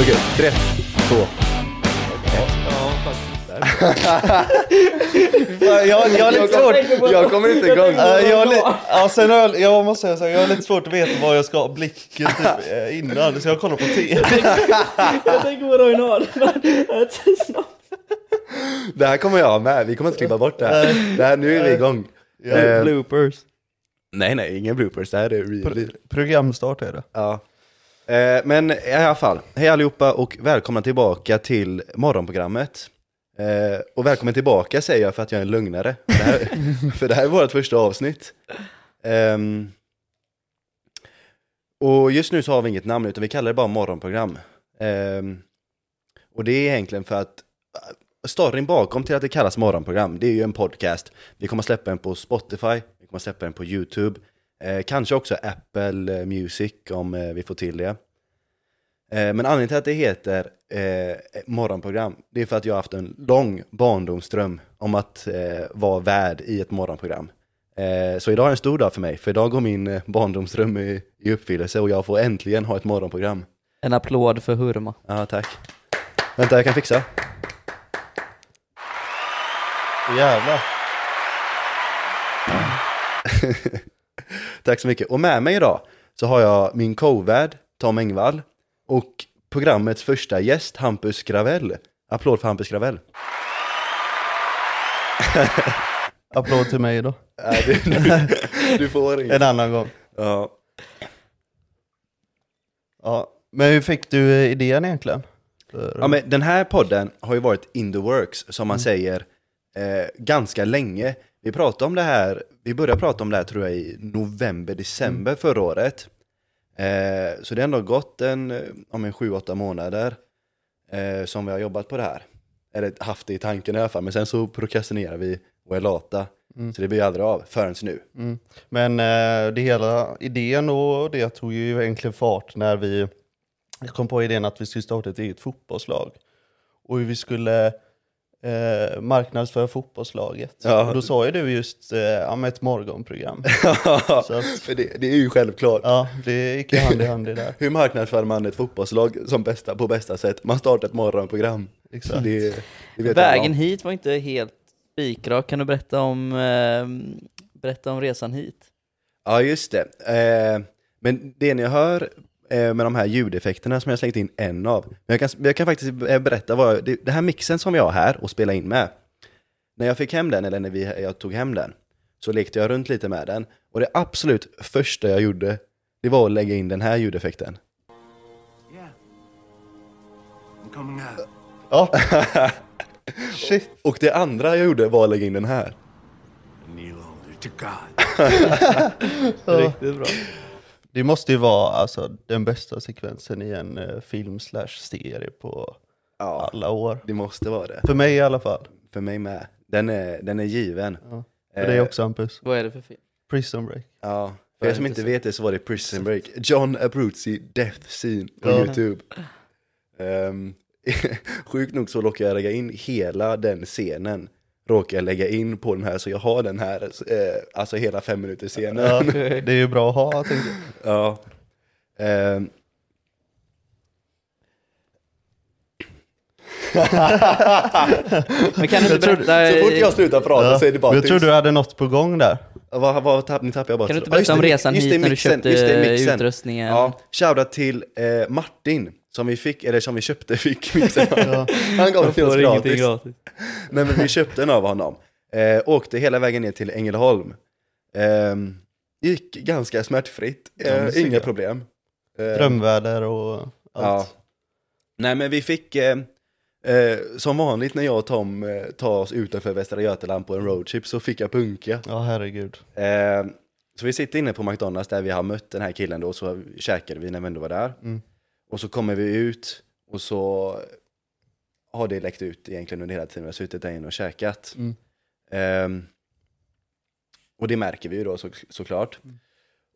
Okej, tre, två. Ja, faktiskt. Jag, jag har lite svårt. Jag kommer inte igång. Uh, jag, li- ja, sen har jag, jag måste säga så här, jag har lite svårt att veta var jag ska ha blicken typ, eh, innan, så jag kollar på tv. Jag tänker på original. Det här kommer jag ha med, vi kommer inte klippa bort det här. Det här nu är vi igång. Ja, Eh, bloopers. nej, nej, ingen bloopers, det här är really. Programstart är det. Ja. Eh, men i alla fall, hej allihopa och välkomna tillbaka till morgonprogrammet. Eh, och välkommen tillbaka säger jag för att jag är en lugnare. Det här, för det här är vårt första avsnitt. Ehm, och just nu så har vi inget namn utan vi kallar det bara morgonprogram. Ehm, och det är egentligen för att eh, storyn bakom till att det kallas morgonprogram, det är ju en podcast. Vi kommer släppa den på Spotify, vi kommer släppa den på YouTube. Eh, kanske också Apple eh, Music om eh, vi får till det. Eh, men anledningen till att det heter eh, morgonprogram, det är för att jag har haft en lång barndomsdröm om att eh, vara värd i ett morgonprogram. Eh, så idag är en stor dag för mig, för idag går min eh, barndomsdröm i, i uppfyllelse och jag får äntligen ha ett morgonprogram. En applåd för Hurma. Ja, tack. Vänta, jag kan fixa. Jävlar. Tack så mycket. Och med mig idag så har jag min co-värd Tom Engvall och programmets första gäst Hampus Gravell. Applåd för Hampus Gravell. Applåd till mig då. Nej, du, du, du får inget. En annan gång. Ja. Ja. Men hur fick du eh, idén egentligen? Ja, men den här podden har ju varit in the works, som man säger, eh, ganska länge. Vi pratade om det här, vi började prata om det här tror jag i november, december förra året. Eh, så det har ändå gått en, om en sju, åtta månader eh, som vi har jobbat på det här. Eller haft det i tanken i alla fall, men sen så prokrastinerar vi och är lata. Så det blir aldrig av förrän nu. Mm. Men eh, det hela idén och det tog ju egentligen fart när vi kom på idén att vi skulle starta ett eget fotbollslag. Och hur vi skulle eh, marknadsföra fotbollslaget. Ja. Och då sa ju du just eh, ja, ett morgonprogram. Så att, För det, det är ju självklart. ja, det gick ju hand i hand i det. Hur marknadsför man ett fotbollslag som bästa, på bästa sätt? Man startar ett morgonprogram. Exakt. Det, det vet Vägen hit var inte helt spikrak. Kan du berätta om, eh, berätta om resan hit? Ja, just det. Eh, men det ni hör med de här ljudeffekterna som jag slängt in en av. Men jag kan, jag kan faktiskt eh, berätta vad, det, det här mixen som vi har här och spela in med. När jag fick hem den, eller när vi, jag tog hem den, så lekte jag runt lite med den. Och det absolut första jag gjorde, det var att lägga in den här ljudeffekten. Yeah. Ja. Shit. Och det andra jag gjorde var att lägga in den här. Riktigt bra. Det måste ju vara alltså, den bästa sekvensen i en eh, film slash serie på Ja, alla år. det måste vara det. För mig i alla fall. För mig med. Den är, den är given. Ja. För dig också Hampus. Vad är det för film? Prison Break. Ja, för Jag er som inte vet det så var det Prison Break. John Abruzzi Death Scene på Ja. YouTube. Um, sjukt nog så råkar jag lägga in hela den scenen. Råkar jag lägga in på den här så jag har den här, eh, alltså hela fem minuter scenen. Ja, det är ju bra att ha tänkte jag. Ja. Ehm, Men kan du inte tror- berätta, så fort jag slutar prata Ja. så är det bara jag tror du hade något på gång där. Vad, vad tapp, ni tappar jag bara kan du inte berätta om resan hit när du mixen, köpte just det, mixen. utrustningen? Ja, shoutout till eh, Martin som vi fick, eller som vi köpte, fick mixen. Han gav den till oss gratis. gratis. Nej men vi köpte den av honom. Eh, åkte hela vägen ner till Ängelholm. Eh, gick ganska smärtfritt, Ja, eh, inga problem. Eh, Drömväder och allt. Ja. Nej men vi fick, eh, eh, som vanligt när jag och Tom eh, tar oss utanför Västra Götaland på en roadtrip så fick jag punka. Ja, herregud. Eh, så vi sitter inne på McDonalds där vi har mött den här killen då, så käkade vi när vi ändå var där. Mm. Och så kommer vi ut och så har det läckt ut egentligen under hela tiden vi har suttit där inne och käkat. Mm. Ehm, och det märker vi ju då så, såklart.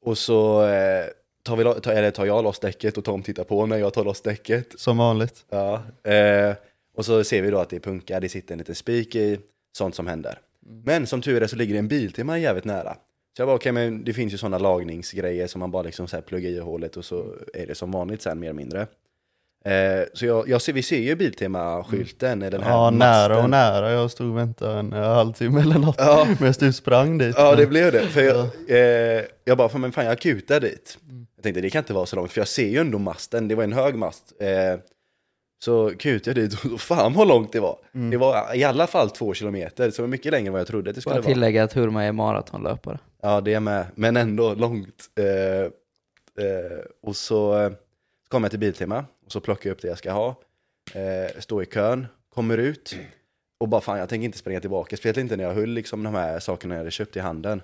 Och så eh, tar, vi, tar, eller tar jag loss däcket och Tom tittar på när jag tar loss däcket. Som vanligt. Ja. Eh, och så ser vi då att det är punka, det sitter en liten spik i, sånt som händer. Men som tur är så ligger det en bil till mig jävligt nära. Så jag bara, okej men det finns ju sådana lagningsgrejer som man bara liksom så här pluggar i hålet och så är det som vanligt sen mer eller mindre. Eh, så jag, jag ser, vi ser ju Biltema-skylten, den här Ja, nära masten. och nära. Jag stod och väntade en halvtimme eller något. Ja. Medan du sprang dit. Ja, det blev det. För jag, eh, jag bara, men fan jag kutar dit. Jag tänkte det kan inte vara så långt, för jag ser ju ändå masten, det var en hög mast. Eh, så kutade jag dit och fan vad långt det var. Det var i alla fall två kilometer, så det var mycket längre än vad jag trodde att det skulle vara. tillägga att Hurma är maratonlöpare. Ja, det är med, men ändå långt. Eh, eh, och så, eh, kommer jag till Biltema och så plockar jag upp det jag ska ha. Eh, står i kön, kommer ut och bara fan jag tänker inte springa tillbaka. Speciellt inte när jag höll liksom de här sakerna jag hade köpt i handen.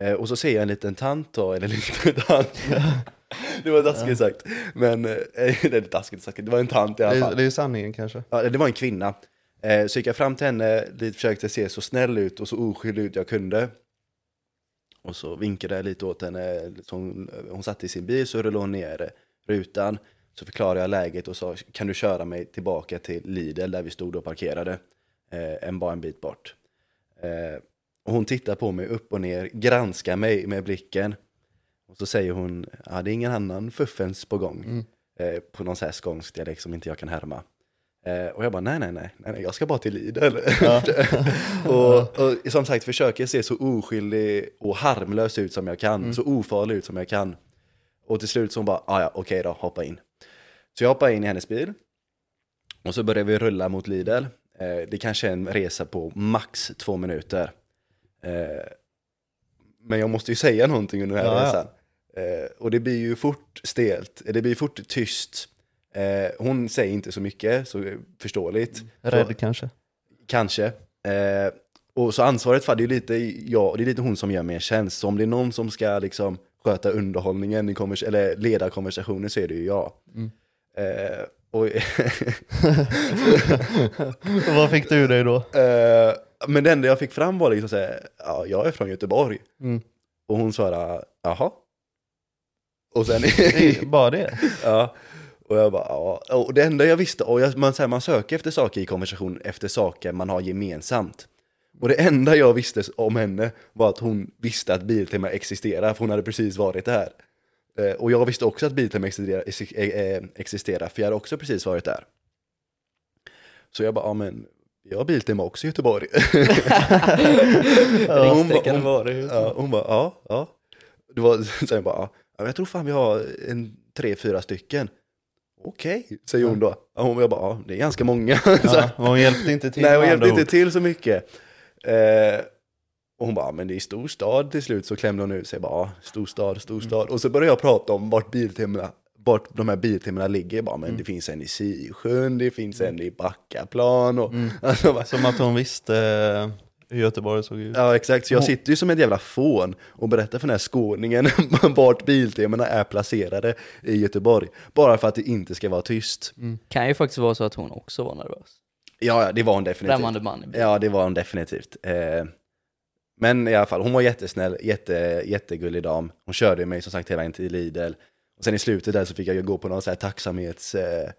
Eh, och så ser jag en liten tant då, eller en liten tant. det var taskigt sagt. Men, eh, det är taskigt sagt, det var en tant i alla Det, fall. det är sanningen kanske. Ja, det var en kvinna. Eh, så gick jag fram till henne, lite försökte se så snäll ut och så oskyldig ut jag kunde. Och så vinkade jag lite åt henne, så hon, hon satt i sin bil så rullade hon ner rutan. Så förklarade jag läget och sa, kan du köra mig tillbaka till Lidl där vi stod och parkerade? Eh, en bara en bit bort. Eh, och hon tittar på mig upp och ner, granskar mig med blicken. Och så säger hon, ja det är ingen annan fuffens på gång. Eh, på någon sån här skånsk dialekt som inte jag kan härma. Eh, och jag bara, nej, nej, nej, nej, jag ska bara till Lidl. och, och som sagt, försöker se så oskyldig och harmlös ut som jag kan, så ofarlig ut som jag kan. Och till slut så hon bara, ah, ja, okej då, hoppa in. Så jag hoppar in i hennes bil. Och så börjar vi rulla mot Lidl. Eh, det kanske är en resa på max två minuter. Eh, men jag måste ju säga någonting under den här Ja, ja. resan. Eh, och det blir ju fort stelt, det blir fort tyst. Eh, hon säger inte så mycket, så förståeligt. Rädd Så, kanske. kanske. Eh, och så ansvaret faller ju lite jag, och det är lite hon som gör mer tjänst. Så om det är någon som ska liksom sköta underhållningen, i konvers- eller leda konversationen så är det ju jag. Eh, och Och vad fick du dig då? Eh, men det enda jag fick fram var liksom såhär, ja, jag är från Göteborg. Mm. Och hon svarade, jaha. Och sen, Det är bara det? ja. Och jag bara, ja. Och det enda jag visste, och jag, man, så här, man söker efter saker i konversation, efter saker man har gemensamt. Och det enda jag visste om henne var att hon visste att Biltema existerar, för hon hade precis varit där. Eh, och jag visste också att Biltema existerar, eh, eh, existerar, för jag hade också precis varit där. Så jag bara, ja men, jag har Biltema också i Göteborg. Ja, hon, bara, hon, ja, hon bara, ja, ja. Det var, sen bara, ja, jag tror fan vi har en tre, fyra stycken. Okej, säger hon då. Hon, jag bara, ja, det är ganska många. Ja, hon hjälpte inte till nej, hon hjälpte inte till så mycket. Eh, och hon bara, men det är storstad till slut, så klämde hon ut sig. Bara, storstad, storstad. Och så började jag prata om vart biltimmarna vart de här biltimmarna ligger. Jag Bara, men det finns en i Sisjön, det finns en i Backaplan. Och, alltså, bara. Som att hon visste hur Göteborg såg ut. Ja exakt, så jag sitter ju som ett jävla fån och berättar för den här skåningen vart biltemana är placerade i Göteborg. Bara för att det inte ska vara tyst. Kan ju faktiskt vara så att hon också var nervös. Ja, det var hon definitivt. Främmande man i bilen. Ja, det var hon definitivt. Eh, men i alla fall, hon var jättesnäll, jätte, jättegullig dam. Hon körde mig som sagt hela vägen till Lidl. Och sen i slutet där så fick jag ju gå på någon så här tacksamhets... Eh,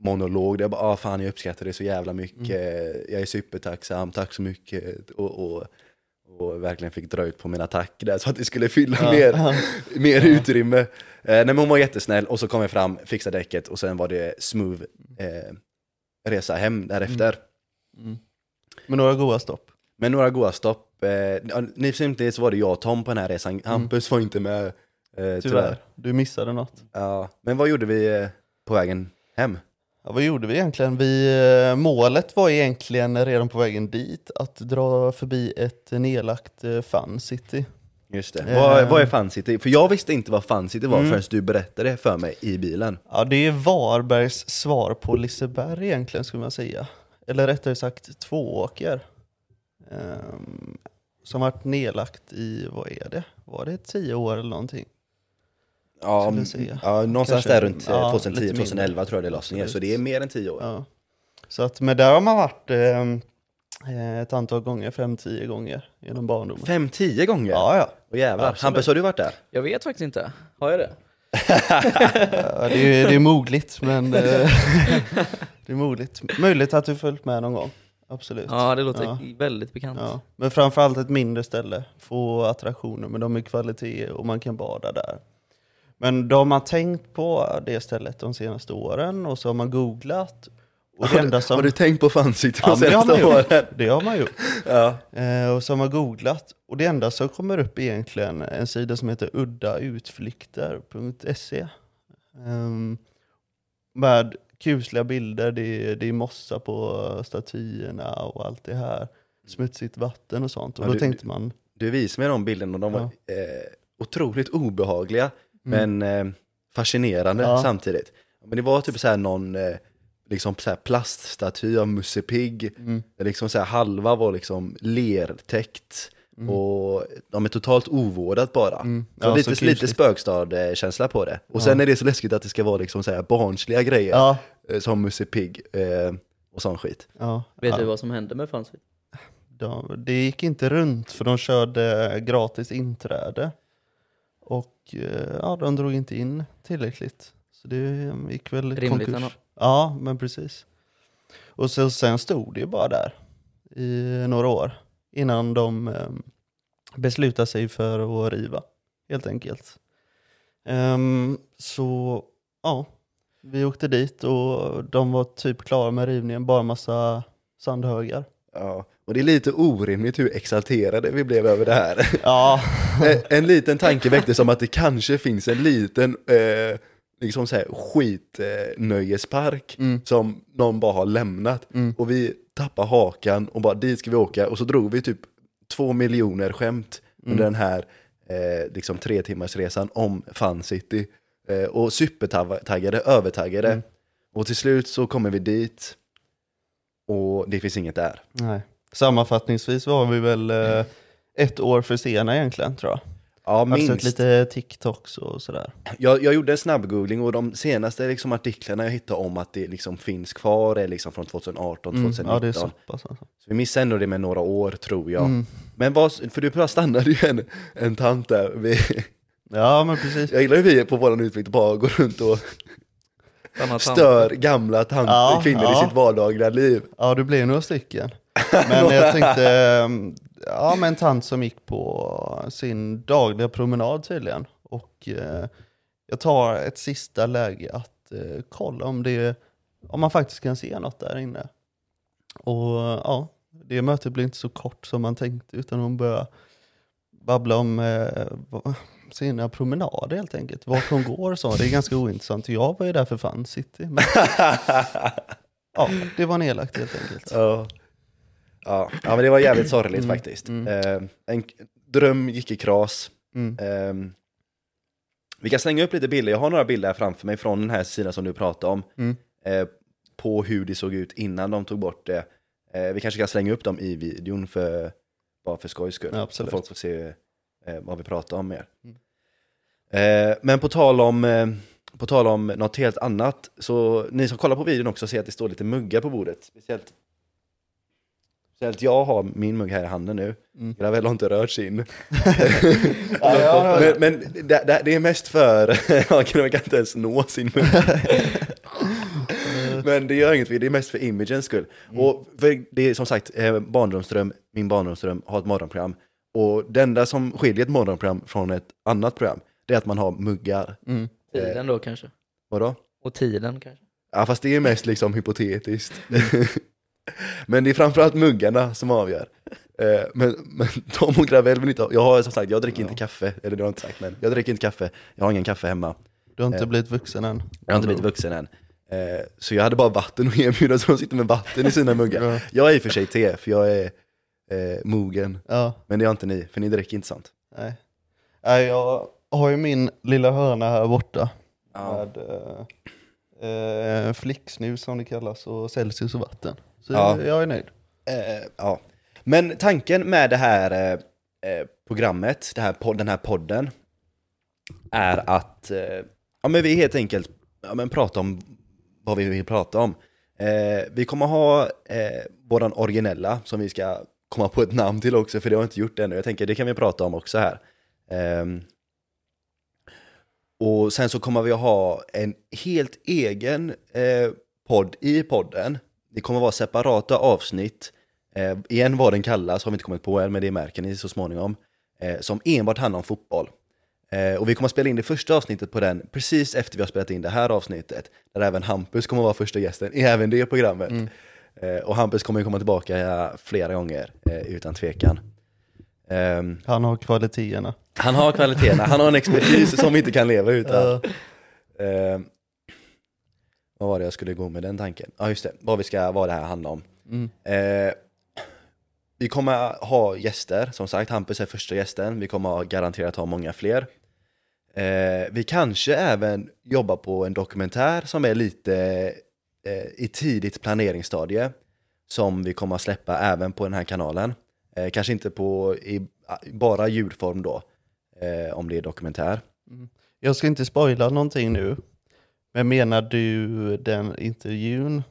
monolog där jag bara, ah, fan jag uppskattar det så jävla mycket, jag är supertacksam, tack så mycket. Och, och, och verkligen fick dra ut på mina tack där så att det skulle fylla mer, mer utrymme. Eh, nej men hon var jättesnäll och så kom jag fram, fixade däcket och sen var det smooth eh, resa hem därefter. Med några goda stopp. Men några goda stopp. Eh, ja, ni inte så var det jag och Tom på den här resan. Hampus var inte med. Eh, tyvärr. Tyvärr. Du missade något. Ja, men vad gjorde vi eh, på vägen hem? Ja, vad gjorde vi egentligen? Vi, eh, målet var egentligen redan på vägen dit att dra förbi ett nedlagt eh, Fun City. Just det. Eh. Vad, vad är Fun City? För jag visste inte vad Fun City var Mm. förrän du berättade för mig i bilen. Ja, det är Varbergs svar på Liseberg egentligen skulle man säga. Eller rättare sagt Tvååker. Ehm, som varit nedlagt i, vad är det? Var det tio år eller någonting? Ja, Skulle m- jag säga. ja någonstans Kanske- där runt eh, ja, 2010, lite mindre. 2011 tror jag det lades ner. Så det är mer än tio år. Ja. Så att, men där har man varit ehm, eh, ett antal gånger, fem, tio gånger genom barndomen. Fem, tio gånger? Ja, ja. Och jävlar. Absolut. Hampus, har du varit där? Jag vet faktiskt inte. Har jag det? Ja, det, är, det är mogligt, men eh, det är mogligt. Möjligt att du följt med någon gång. Absolut. Ja, det låter Ja. väldigt bekant. Ja, men framförallt ett mindre ställe. Få attraktioner, men de är kvalitet och man kan bada där. Men då har man tänkt på det stället de senaste åren och så har man googlat. Och det enda som... Har du tänkt på Ja, de det man senaste gjort. åren? Det har man gjort. Ja. Eh, och så har man googlat. Och det enda som kommer upp är egentligen en sida som heter uddautflykter.se. Ehm, med kusliga bilder, det är, det är mossa på statyerna och allt det här. Smutsigt vatten och sånt. Och Ja, då du- tänkte man, Du visade mig de bilderna och de var Ja. eh, otroligt obehagliga men eh, fascinerande Ja. samtidigt. Men det var typ så här någon eh, liksom så här plaststaty av Musse Pigg. mm, Där liksom så här halva var liksom lertäckt och de är totalt ovårdat bara. Mm. Så Ja, lite, så lite kusligt. spökstad-känsla på det. Och sen är det så läskigt att det ska vara liksom så här barnsliga grejer ja, eh, som Musse Pigg eh, och sån skit. ja, Vet ja. du vad som hände med Fansvit? De, det gick inte runt för de körde gratis inträde. Och eh, ja, de drog inte in tillräckligt. Så det gick väl i Rimligt konkurs. ändå. Ja, men precis. Och så, sen stod det ju bara där i några år innan de eh, beslutade sig för att riva, helt enkelt. Ehm, så ja, vi åkte dit och de var typ klara med rivningen, bara massa sandhögar. Ja. Och det är lite orimligt hur exalterade vi blev över det här. Ja, en, en liten tanke väcktes om att det kanske finns en liten eh, liksom så här skitnöjespark eh, nöjespark Mm. som någon bara har lämnat. Mm. Och vi tappar hakan och bara dit ska vi åka och så drog vi typ två miljoner skämt Mm. under den här eh, liksom tre timmars resan om Fun City. Eh, och supertaggade, övertaggade. Mm. Och till slut så kommer vi dit och det finns inget där. nej. Sammanfattningsvis var vi väl eh, ett år för sena egentligen tror jag. Ja, Alltså minst. ett lite TikToks och sådär. Jag, jag gjorde en snabb-googling och de senaste liksom, artiklarna jag hittade om att det liksom finns kvar är liksom från 2018, Mm, 2019. ja, det är så pass alltså. Så vi missade ändå det med några år tror jag. Mm. Men vad, för du stannade ju en, en tant där. Vi, Ja, men precis. jag gillar hur vi på vår utflykt bara går runt och stör gamla tanter, Ja, kvinnor ja. i sitt vardagliga liv. Ja, det blev några stycken. Men jag tänkte, ehm, ja men en tant som gick på sin dagliga promenad tydligen. Och eh, jag tar ett sista läge att eh, kolla om, det, om man faktiskt kan se något där inne. Och ja, det mötet blev inte så kort som man tänkte utan hon började babbla om eh, sina promenader helt enkelt. Vart hon går och så. Det är ganska ointressant. Jag var ju där för Fun City. Men, ja, det var nedlagt helt enkelt. Ja. Ja. ja, men det var jävligt sorgligt Mm, faktiskt. mm. Eh, en dröm gick i kras. Ehm, vi kan slänga upp lite bilder, jag har några bilder här framför mig från den här sidan som du pratade om. Eh, på hur det såg ut innan de tog bort det. Eh, vi kanske kan slänga upp dem i videon för, bara för skojs skull. Ja. Så folk får se eh, vad vi pratar om mer. Mm. Eh, men på tal, om, eh, på tal om något helt annat, så ni som kollar på videon också ser att det står lite muggar på bordet. Speciellt, speciellt jag har min mugg här i handen nu. Mm. Gravel har inte rört sin. Ja, men men det, det, det är mest för, Gravel kan inte ens nå sin mugg. Men det gör inget, det är mest för imagens skull. Och för det är som sagt, eh, barndomsdröm, min barndomsdröm, har ett morgonprogram. Och det enda som skiljer ett morgonprogram från ett annat program, det är att man har muggar. Mm. Tiden då kanske? Vadå? Och tiden kanske? Ja fast det är mest liksom hypotetiskt. Men det är framförallt muggarna som avgör. Eh, men, men Tom och Gravel vill inte ha, jag har som sagt, jag dricker inte kaffe, eller det har jag inte sagt men jag dricker inte kaffe, jag har ingen kaffe hemma. Du har inte Eh. blivit vuxen än. Jag har inte blivit vuxen än. Eh, så jag hade bara vatten att erbjuda, så de sitter med vatten i sina muggar. Ja. Jag är i och för sig te, för jag är eh, mogen. Ja, Men det är inte ni, för ni dricker inte sant? nej. nej. Jag har ju min lilla hörna här borta. Ja. Med eh, eh, flicksnus som det kallas och Celsius och vatten. Så Ja. jag är nöjd. Eh, ja. Men tanken med det här eh, eh, programmet, det här pod- den här podden, är att eh, ja, men vi helt enkelt ja, men prata om vad vi vill prata om. Eh, vi kommer ha eh, våran originella som vi ska komma på ett namn till också, för det har jag inte gjort ännu. Jag tänker det kan vi prata om också här. Ehm, och sen så kommer vi att ha en helt egen eh, podd i podden. Det kommer vara separata avsnitt. Eh, igen vad den kallas har vi inte kommit på än, men det märker ni så småningom. Eh, som enbart handlar om fotboll. Eh, och vi kommer att spela in det första avsnittet på den precis efter vi har spelat in det här avsnittet. Där även Hampus kommer att vara första gästen i även det programmet. Eh, och Hampus kommer ju komma tillbaka flera gånger, eh, utan tvekan. Ehm, Han har kvaliteterna. han har kvaliteterna, han har en expertis som vi inte kan leva utan. Vad var det jag skulle gå med den tanken? Ja just det, vad, vi ska, vad det här handlar om. Mm. Eh, vi kommer ha gäster, som sagt Hampus är första gästen, vi kommer garanterat ha många fler. Eh, vi kanske även jobbar på en dokumentär som är lite eh, i tidigt planeringsstadie, som vi kommer att släppa även på den här kanalen. Eh, kanske inte på i, bara ljudform då, eh, om det är dokumentär. Jag ska inte spoila någonting nu. Men menar du den intervjun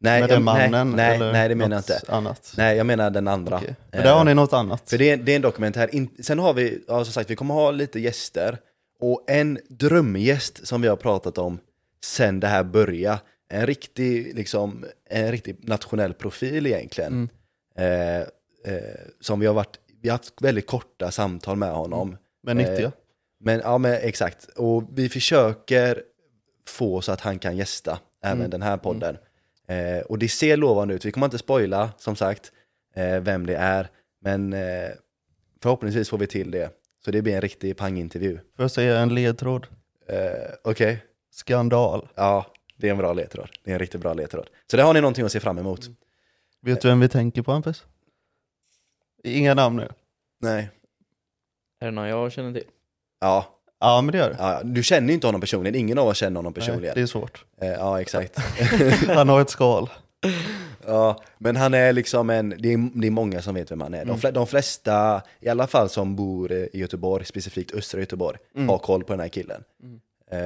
Nej, med jag- den mannen? nej, nej, eller nej det menar jag något inte. Annat? Nej, jag menar den andra. Okej. Men där har ni något annat? För det är, det är en dokumentär. In, sen har vi, ja, som sagt, vi kommer ha lite gäster. Och en drömgäst som vi har pratat om sen det här började. En riktig, liksom, en riktig nationell profil egentligen. Eh, eh, som vi har varit, vi har haft väldigt korta samtal med honom. Men nyttiga? Eh, men, ja, men exakt. Och vi försöker få så att han kan gästa även Mm. den här podden. Eh, och det ser lovande ut. Vi kommer inte spoila, som sagt, eh, vem det är. Men eh, förhoppningsvis får vi till det. Så det blir en riktig pangintervju. Får jag säga en ledtråd? Eh, Okej, Skandal. ja, det är en bra ledtråd. Det är en riktigt bra ledtråd. Så det har ni någonting att se fram emot. Vet du vem vi tänker på Hampus? Inga namn nu. Nej. Är det någon jag känner till? Ja, Ja men det gör det. ja, du känner ju inte honom personligen. Ingen av oss känner honom Nej, personligen. det är svårt. Eh, ja, exakt. Han har ett skal. Ja, men han är liksom en, det är, det är många som vet vem han är. De, fle, de flesta, i alla fall som bor i Göteborg, specifikt östra Göteborg, har koll på den här killen. Eh,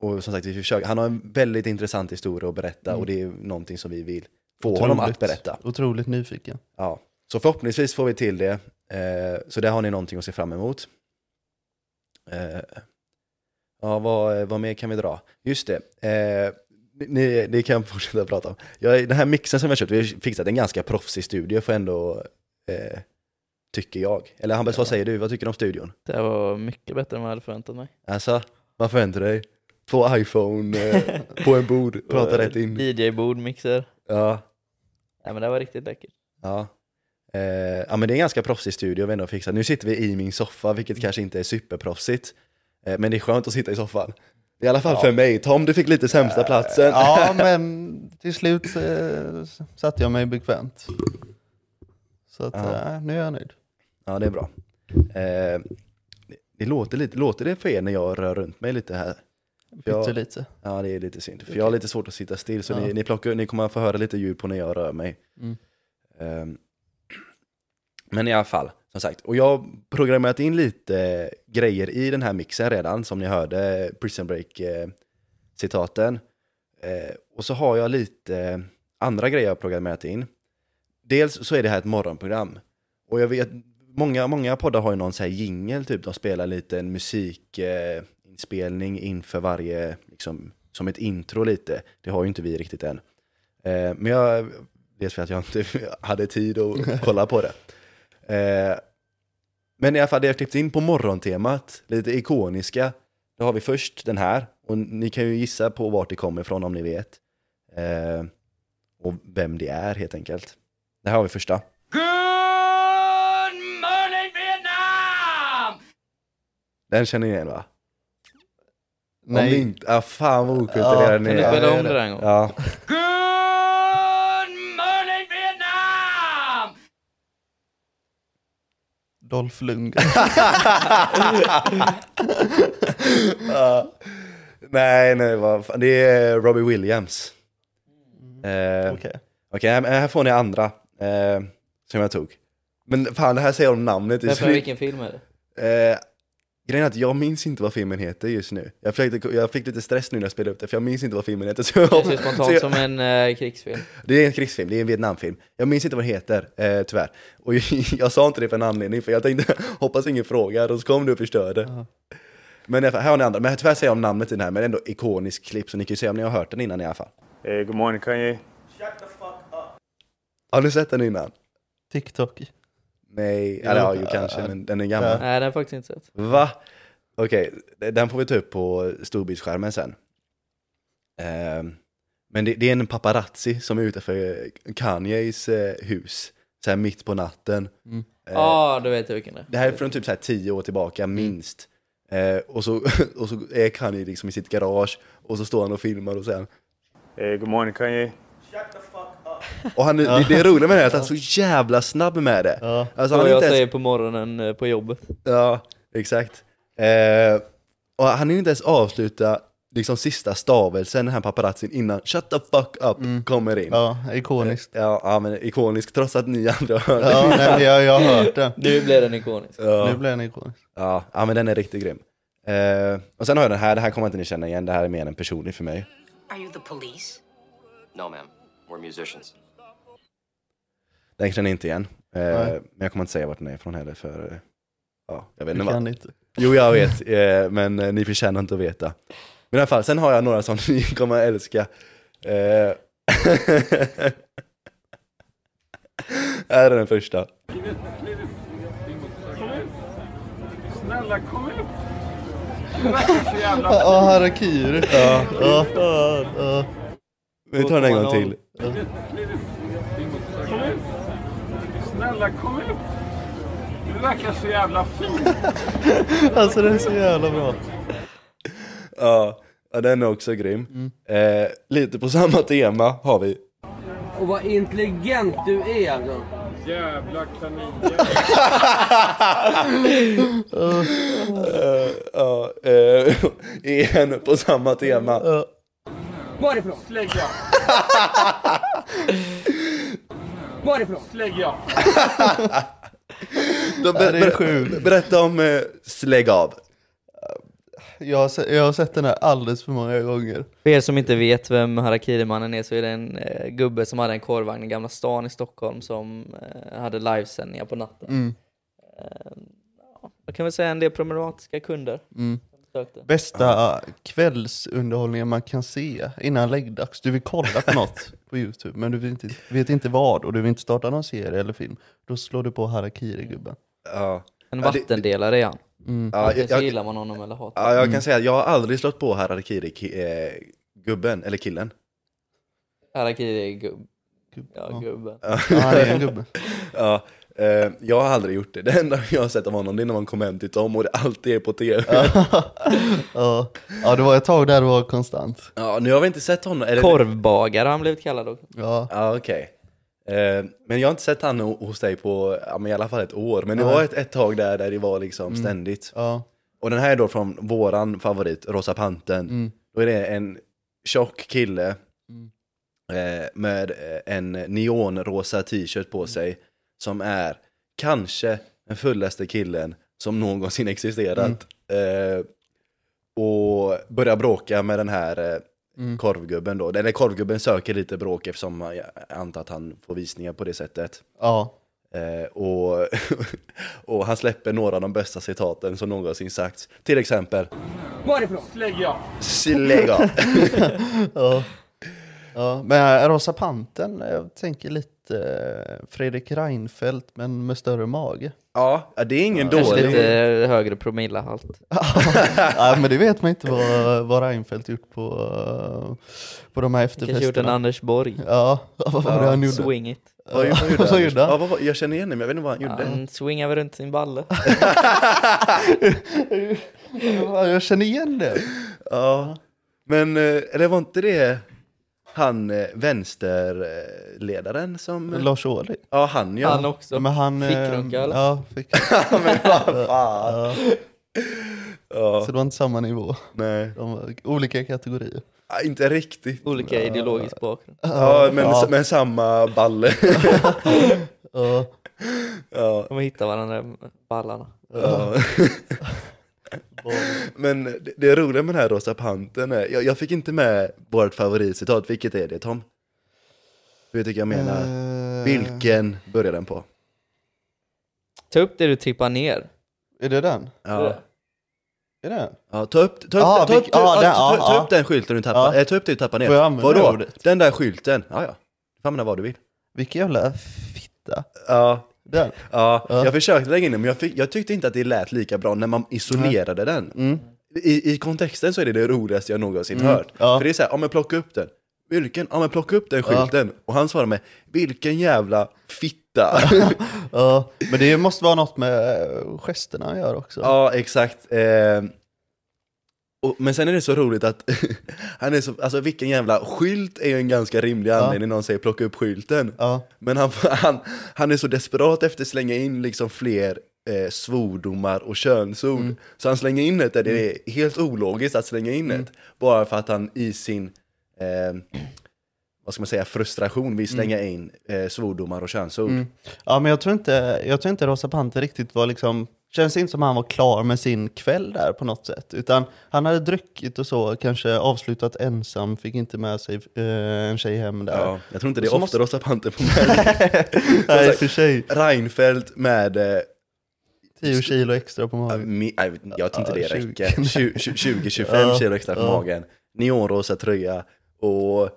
och som sagt, vi försöker, han har en väldigt intressant historia att berätta och det är någonting som vi vill få honom att berätta. Otroligt nyfiken. Ja. Så förhoppningsvis får vi till det. Eh, så där har ni någonting att se fram emot. Eh, ja, vad, vad mer kan vi dra? Just det. Eh, ni, ni kan fortsätta prata om. Jag, den här mixen som vi har köpt, vi har fixat en ganska proffsig studio för ändå, eh, tycker jag. Eller Hampus, vad säger du? Vad tycker du om studion? Det var mycket bättre än vad jag hade förväntat mig. Alltså, vad förväntar du dig? Två iPhone eh, på en bord, prata rätt in. DJ-bord, mixer. Ja, Nej men det var riktigt läckert. Ja. Eh, ja men det är en ganska proffsig studio vi ändå fixat. Nu sitter vi i min soffa, vilket kanske inte är superproffsigt. Eh, men det är skönt att sitta i soffan. I alla fall för mig. Tom, du fick lite sämsta platsen. Ja men till slut eh, satte jag mig bekvämt. Så att, Ja. eh, nu är jag nöjd. Ja, det är bra. Eh, det, låter lite, låter det för er när jag rör runt mig lite här? Ja. Pyttelite. Ja, det är lite synd. För jag har lite svårt att sitta still, så Ja. ni, ni, plockar, ni kommer att få höra lite ljud på när jag rör mig. Mm. Ehm, men i alla fall, som sagt. Och jag har programmerat in lite grejer i den här mixen redan, som ni hörde Prison Break-citaten. Eh, och så har jag lite andra grejer jag har programmerat in. Dels så är det här ett morgonprogram. Och jag vet, många, många poddar har ju någon sån här jingel, typ de spelar lite en musikinspelning eh, inför varje, liksom, som ett intro lite. Det har ju inte vi riktigt än. Eh, men jag, dels för att jag inte hade tid att kolla på det. Eh, men i alla fall, det jag klippt in på morgontemat, lite ikoniska, då har vi först den här, och ni kan ju gissa på vart det kommer ifrån om ni vet. Eh, och vem det är helt enkelt. Det här har vi första. Good morning, Vietnam! Den känner ni igen va? Om Nej, inte, ah, fan vad okulturerad ni Kan du är. spela det är om det. där en gång? Ja, Good Dolph Lundgren. nej, nej, vad fan. det är Robbie Williams. Eh, Okej, Okej. här, här får ni andra eh, som jag tog. Men fan, det här säger om namnet Men för slut. vilken film är det? Eh, grejen är att jag minns inte vad filmen heter just nu. Jag fick, jag fick lite stress nu när jag spelade upp det, för jag minns inte vad filmen heter. Så jag, Det ser spontant jag, som en eh, krigsfilm. det är en krigsfilm, det är en Vietnamfilm. Jag minns inte vad den heter, eh, tyvärr. Och jag sa inte det för en anledning, för jag tänkte, hoppas ingen frågar, och så kom du och förstörde. Men i alla fall, här har ni andra. Men tyvärr säger jag om namnet i den här, men ändå ikonisk klipp, så ni kan ju säga om ni har hört den innan i alla fall. Hey, good morning, Kanye. Har ni sett den innan? TikTok. Nej, eller ja, ju kanske, men den är gammal. Nej, det har jag faktiskt inte sett. Va? Okej, den får vi ta upp på storbildsskärmen sen. Ehm, men det, det är en paparazzi som är ute för Kanyes eh, hus, så här mitt på natten. Mm. Ja, Eh, du vet jag vilken det är. det här är från typ så här tio år tillbaka, minst. Eh, och, så, och så är Kanye liksom i sitt garage, och så står han och filmar och sen Hey, good morning, Kanye. Och han, är- det, det är roligt med det här, att han är så jävla snabb med det. Ja. Alltså, han är jag inte ens, säger på morgonen eh, på jobbet. Ja, exakt. Eh, och han hinner inte ens avsluta liksom sista stavelsen, den här paparazzin, innan 'Shut the fuck up' kommer in. Ja. Ja, ikoniskt. Ja, men ikonisk, trots att ni andra har hört Ja, nej, jag, jag har hört det. Nu blev den ikonisk. ja. Nu blir den ikonisk. Ja, ja, men den är riktigt grym. Eh, och sen har jag den här, det här kommer inte ni känna igen, det här är mer än personlig för mig. Are you the police? No, ma'am. We're musicians. Den känner jag inte igen. Eh, men jag kommer inte säga vart den är ifrån heller för, eh, ja, jag vet Du inte vad. kan inte. Jo, jag vet, eh, men eh, ni förtjänar inte att veta. Men i alla fall, sen har jag några som ni kommer att älska. Eh, här är den första. Snälla, kom ut! Du verkar så jävla... Ja, harakiri. Ja, Ja, fan. Ja. vi tar den en gång till. Kom ut! Snälla, kom ut! Du verkar så jävla fin. Alltså det är så jävla bra. Ja, ja den är också grym. Eh, lite på samma tema har vi. Och vad intelligent du är alltså. Jävla kanin. Eh, ja, eh, igen på samma tema. Varifrån? Slägga. Varifrån? Slägga. Då, ber, det är ber, sjukt. berätta om eh, Slägg av. Jag har, se- jag har sett den här alldeles för många gånger. För er som inte vet vem Harakiri-mannen är så är det en eh, gubbe som hade en korvvagn i Gamla stan i Stockholm som eh, hade livesändningar på natten. Mm. Eh, ja, jag kan väl säga en del problematiska kunder Mm. Som besökte. Bästa kvällsunderhållningen man kan se innan läggdags. Du vill kolla på något på Youtube men du vet inte, vet inte vad och du vill inte starta någon serie eller film. Då slår du på Harakiri-gubben. Ja. En vattendelare är han. Mm. Ja, så jag, gillar man honom eller hatar ja, jag kan säga att jag har aldrig slått på Harakiri ki- eh, gubben, eller killen. Harakiri är gubb. Gubb- Ja, ja. gubben. Ja, han är en gubbe. Ja, eh, jag har aldrig gjort det. Det enda jag har sett av honom det är när man kommer hem till Tom och det alltid är på tv. Ja, ja. ja, det var ett tag där det var konstant. nu har vi inte sett honom. Eller, Korvbagare har han blivit kallad också. Ja, Ja, okej. Eh, men jag har inte sett han ho- hos dig på ja, men i alla fall ett år. Men det Nej. var ett, ett tag där, där det var liksom ständigt. ja, Och den här är då från våran favorit, Rosa Panten. Mm. Då är det en tjock kille Mm. eh, med eh, en neonrosa t-shirt på sig som är kanske den fullaste killen som någonsin existerat. Mm. Eh, och börjar bråka med den här eh, Mm. korvgubben då. Eller korvgubben söker lite bråk eftersom jag antar att han får visningar på det sättet. ja. Eh, och, och han släpper några av de bästa citaten som någonsin sagts. Till exempel Varifrån? Slägga. Lägg av! ja. ja. Men Rosa Panten, jag tänker lite eh, Fredrik Reinfeldt men med större mage. Ja, ja, det är ingen Kanske dålig. lite högre promillehalt. ja, men det vet man inte vad, vad Reinfeldt gjort på, eh, på de här Kanske gjort en efterfesterna. Anders Borg. Ja, vad var det han gjorde? Swing it. Vad gjorde han? gjorde han? Ja, jag känner igen det men jag vet inte vad han gjorde. Han swingar väl runt sin balle. Ja, Jag känner igen det. Ja. Men, eh, eller var inte det han eh, vänsterledaren som... Lars Ohly. Ja, han ja. Han också. Men han... eh, Fickrunka, eller? Ja, fick. men vad fan. Ja, Så det var inte samma nivå. nej. De var olika kategorier. Ja, inte riktigt. Olika ideologisk bakgrund. Ja, men, Ja. men samma balle. Ja, ja, De hittar varandra ballarna. ja. Men det, det roliga med den här Rosa Pantern är, jag, jag fick inte med vårt favoritcitat, vilket är det Tom? Du vet vilka jag menar? Eh, Vilken börjar den på? Ta upp det du tippar ner. Är det den? Ja, Är det den? ja ta upp, ta upp, Ah, ta upp, vilk- ta, ah, den, ta, ah, ta ah. upp den skylten du tappar, Ja. eh, ta upp det du tappar ner. Får jag Vadå? ordet? Den där skylten, ja ja, du får använda vad du vill. Vilken jävla fitta. Ja, Den. Ja, Ja. jag försökte lägga in den men jag, fick, jag tyckte inte att det lät lika bra när man isolerade den. Mm. I, I kontexten så är det det roligaste jag någonsin Mm, hört. ja. För det är såhär, ja men plocka upp den. Vilken? Ja men plocka upp den Ja. skylten. Och han svarar med, vilken jävla fitta. Ja, men det måste vara något med eh, gesterna han gör också. ja, exakt. Eh, och, men sen är det så roligt att han är så, alltså vilken jävla skylt är ju en ganska rimlig Ja. anledning när någon säger plocka upp skylten. Ja. Men han, han, han är så desperat efter att slänga in liksom fler eh, svordomar och könsord. Mm. Så han slänger in ett där det är helt ologiskt att slänga in Mm. ett. Bara för att han i sin, eh, vad ska man säga, frustration vill slänga in eh, svordomar och könsord. Mm. Ja, men jag tror inte, jag tror inte Rosa Panther riktigt var liksom, känns inte som han var klar med sin kväll där på något sätt. Utan han hade druckit och så, kanske avslutat ensam, fick inte med sig eh, en tjej hem där. Ja, jag tror inte det är ofta måste- Rosa Panther får med Nej, och för sig. Reinfeldt med eh, 10 kilo extra på magen. nej, jag tror inte det 20. räcker. 20-25 Ja, kilo extra på ja. magen. Neonrosa tröja och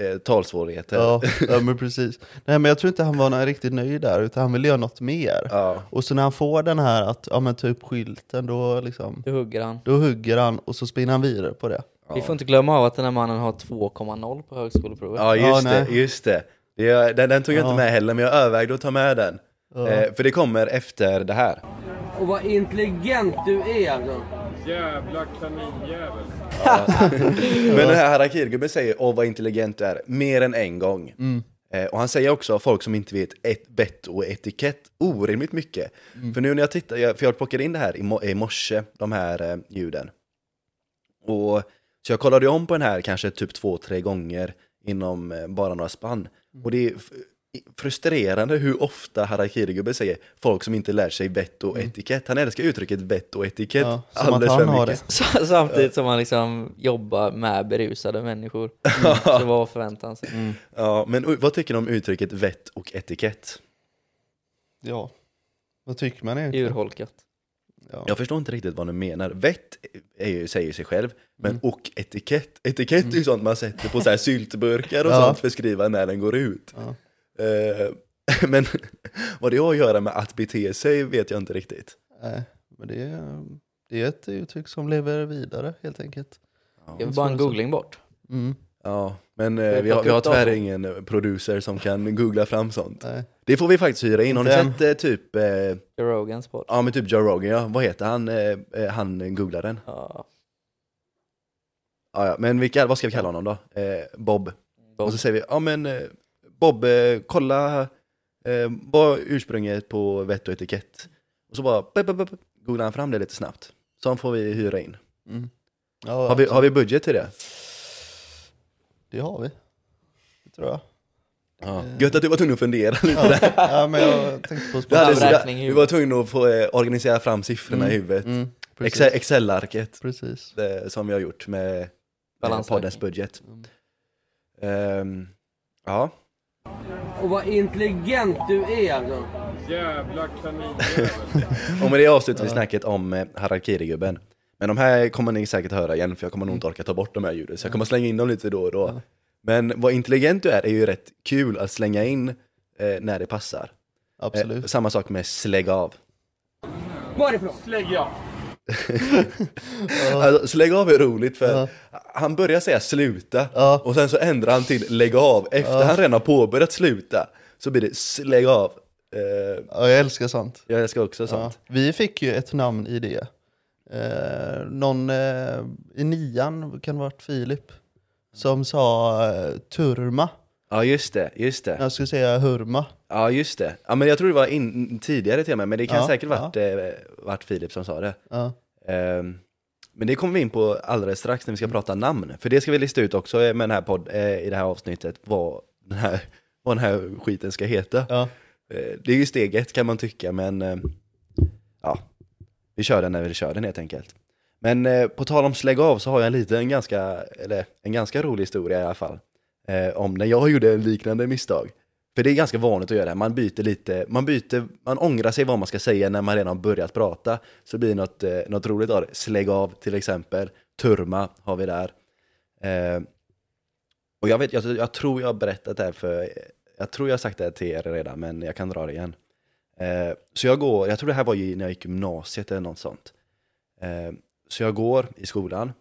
eh, talsvårigheter. Ja, ja, men precis. Nej, men jag tror inte han var riktigt nöjd där, utan han ville göra något mer. Ja. Och så när han får den här att, ja men ta upp skylten, då liksom, Då hugger han. då hugger han och så spinner han vidare på det. Vi får inte glömma av att den här mannen har 2,0 på högskoleprovet. Ja, just Ja, det, just det. det den, den tog jag Ja. inte med heller, men jag övervägde att ta med den. Ja. Eh, för det kommer efter det här. Och vad intelligent du är alltså. Jävla kaninjävel. Men den här harakiri-gubben säger åh vad intelligent du är, mer än en gång. Mm. Eh, och han säger också folk som inte vet ett vett och etikett orimligt mycket. Mm. För nu när jag tittar, jag- för jag plockade in det här i, mo- i morse, de här eh, ljuden. Och, så jag kollade om på den här kanske typ två, tre gånger inom eh, bara några spann. Mm. Och det är frustrerande hur ofta harakiri-gubben säger folk som inte lär sig vett och etikett. Han älskar uttrycket vett och etikett Mm. Ja, som att alldeles han för har mycket. det. Så- Samtidigt som man liksom jobbar med berusade människor. Så vad förväntar han sig? Ja, men vad tycker ni om uttrycket vett och etikett? Ja, vad tycker man egentligen? Urholkat. Ja. Jag förstår inte riktigt vad ni menar. Vett är ju, säger sig själv, men Mm. och etikett. Etikett är ju sånt man sätter på så här syltburkar och Ja. sånt för att skriva när den går ut. Ja. Eh, men vad det har att göra med att bete sig vet jag inte riktigt. Nej, men det är, det är ett uttryck som lever vidare helt enkelt. Det är bara en googling bort. Mm. Ja, men eh, vi, har, vi har tyvärr ingen eh, producer som kan googla fram sånt. Nej. Det får vi faktiskt hyra in. Har ni sett eh, typ, eh, Joe Rogans podd. ja men typ Joe Rogan, ja. vad heter han, eh, eh, han googlaren? Ja, Ja, ja, men vilka, vad ska vi kalla honom då? Eh, Bob. Bob. Och så säger vi, ja men eh, Bob, eh, kolla eh, vad ursprunget på vett och etikett. Och så bara bup, bup, bup, googlar han fram det lite snabbt. Så får vi hyra in. Mm. Ja, Har vi, har vi budget till det? Det har vi. Det tror jag. Ja. Gött att du var tvungen att fundera lite där. Ja, ja men jag tänkte på i du, var tvungen att få eh, organisera fram siffrorna i huvudet. Mm. Excel- Excel-arket precis. det, som vi har gjort med eh, Balansräkning. poddens budget. Mm. Ehm, ja, Och vad intelligent du är alltså. Jävla kaninjävel. och med det avslutar vi snacket om eh, Harakiri-gubben. Men de här kommer ni säkert höra igen, för jag kommer nog inte orka ta bort de här ljuden, så jag kommer slänga in dem lite då och då. Men vad intelligent du är är ju rätt kul att slänga in eh, när det passar. Eh, Absolut. samma sak med slägg av. Varifrån? Lägg ja. Alltså, slägg av är roligt för Ja. han börjar säga sluta Ja. och sen så ändrar han till lägg av. Efter han redan har påbörjat sluta så blir det slägg av. Eh, Ja, jag älskar sånt. jag älskar också Ja. sånt. Vi fick ju ett namn i det. Eh, någon eh, i nian, kan det ha varit Filip, som sa turma. Ja just det, just det. Jag skulle säga hurma. Ja just det. Ja men jag tror det var in, tidigare till och med, men det kan Ja, säkert varit, eh, varit Filip som sa det. Ja. Ehm, men det kommer vi in på alldeles strax när vi ska prata namn. För det ska vi lista ut också eh, med den här podd, eh, i det här avsnittet, vad den här, vad den här skiten ska heta. Ja. Eh, Det är ju steg ett kan man tycka, men eh, ja, vi kör den när vi kör den helt enkelt. Men eh, på tal om slägg av så har jag en liten, ganska, eller en ganska rolig historia i alla fall. Eh, om när jag gjorde en liknande misstag. För det är ganska vanligt att göra det, här, man byter lite, man byter, man ångrar sig vad man ska säga när man redan har börjat prata. Så blir det något, eh, något roligt av det. Slägg av till exempel, turma har vi där. Eh, och jag vet, jag, jag tror jag har berättat det här för, jag tror jag har sagt det här till er redan, men jag kan dra det igen. Eh, så jag går, jag tror det här var ju när jag gick gymnasiet eller något sånt. Eh, så jag går i skolan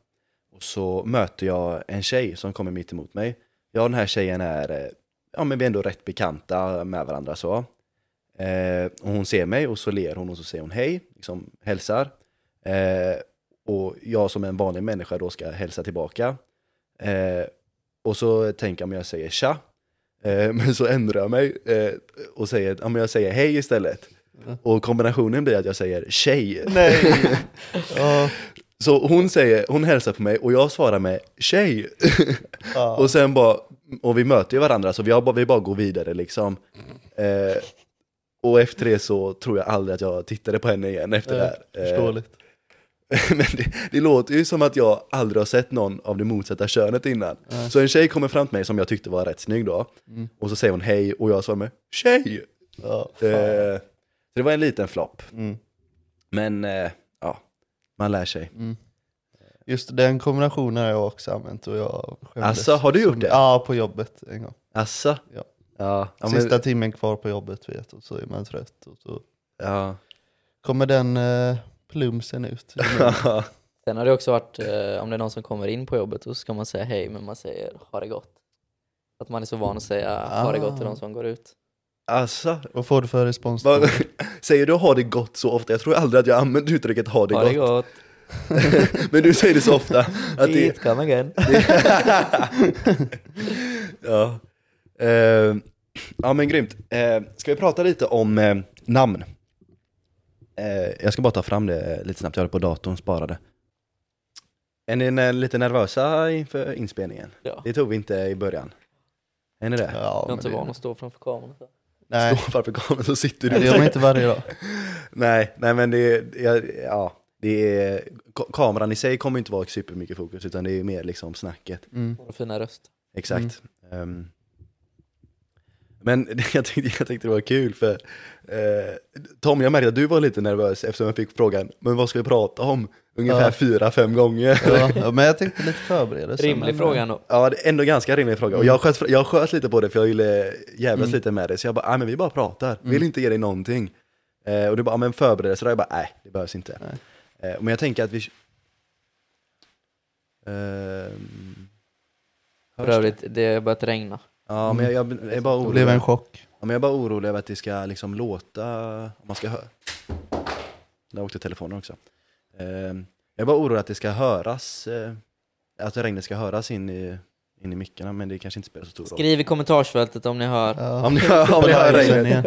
och så möter jag en tjej som kommer mitt emot mig. Jag och den här tjejen är, eh, ja men vi är ändå rätt bekanta med varandra så. Eh, och hon ser mig och så ler hon och så säger hon hej, liksom hälsar. Eh, och jag som en vanlig människa då ska hälsa tillbaka. Eh, och så tänker jag om jag säger tja. Eh, men så ändrar jag mig eh, och säger, ja, men jag säger hej istället. Och kombinationen blir att jag säger tjej. Nej! ja, Så hon säger, hon hälsar på mig och jag svarar med tjej. ja. och sen bara, och vi möter ju varandra så vi, har, bara- vi bara går vidare liksom. Eh, och efter det så tror jag aldrig att jag tittade på henne igen efter det här. Eh, Förståeligt. Men det, det låter ju som att jag aldrig har sett någon av det motsatta könet innan. Så en tjej kommer fram till mig som jag tyckte var rätt snygg då. Och så säger hon hej och jag svarar med tjej. Ja. Eh, så det var en liten flopp. Mm. Men eh, ja, man lär sig. Just den kombinationen har jag också använt och jag skämdes. Alltså, har du gjort som- det? Ja, på jobbet en gång. Asså? Ja. Ja, ja, men, Sista timmen kvar på jobbet vet och så är man trött och så ja. kommer den eh, plumsen ut. Sen har det också varit, eh, om det är någon som kommer in på jobbet så ska man säga hej men man säger ha det gott. Att man är så van att säga ha det gott till de som går ut. Asså? Vad får du för respons? Vad- Säger du ha det gott så ofta? Jag tror aldrig att jag använt uttrycket ha det Ha det gott. gott, Men du säger det så ofta. Att det, come again. ja. Eh, ja men grymt. Eh, ska vi prata lite om eh, namn? Eh, jag ska bara ta fram det lite snabbt, jag har det på datorn sparade. Är ni eh, lite nervösa inför inspelningen? Ja. Det tog vi inte i början. Är ni det? Ja, Jag är men inte det- van att stå framför kameran. Nej, Står framför kameran så sitter du. det gör man inte varje dag. nej, nej men det, ja, ja, det är, ka- kameran i sig kommer inte vara supermycket fokus utan det är mer liksom snacket. Mm. Fina röst. Exakt. Ehm, men jag tyckte, jag tyckte det var kul för eh, Tom, jag märkte att du var lite nervös eftersom jag fick frågan Men vad ska vi prata om? Ungefär Ja. fyra, fem gånger. Ja, men jag tänkte lite förberedelse. Rimlig men, fråga ändå. Ja, det är ändå ganska rimlig fråga. Och jag sköt, jag sköt lite på det för jag ville jävlas lite med det. Så jag bara, nej men vi bara pratar. Vill inte ge dig någonting. Eh, och du bara, "Ja, men förberedelse. Och jag bara, nej det behövs inte. Eh, men jag tänker att vi... Hörs För det? övrigt, det har börjat regna. Ja, men jag, jag är bara Det orolig. blev en chock. Ja, men jag är bara orolig över att det ska liksom låta, om man ska höra. Där åkte telefonen också. Ehm, jag är bara orolig att det ska höras, eh, att regnet ska höras in i, in i mickarna, men det kanske inte spelar så stor roll. Skriv i kommentarsfältet om ni hör. Ja. Om ni hör, om ni hör regnet.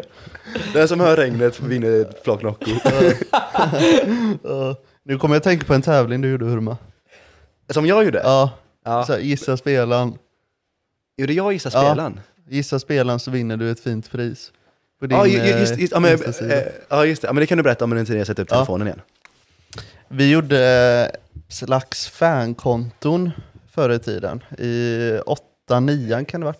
Den som hör regnet vinner ett flak Nocco. Ja. Nu kommer jag att tänka på en tävling du gjorde Hurma. Som jag gjorde? Ja, Ja. så här, gissa spelaren. Gjorde jag gissa Ja. spelaren? Gissa spelaren så vinner du ett fint pris. På din Ja, ju- ju- just, eh, just, ja, men, eh, ja, just det. Ja, men det kan du berätta om inte jag sätter upp Ja. telefonen igen. Vi gjorde eh, slags fankonton förr i tiden. I 8 9 kan det vara.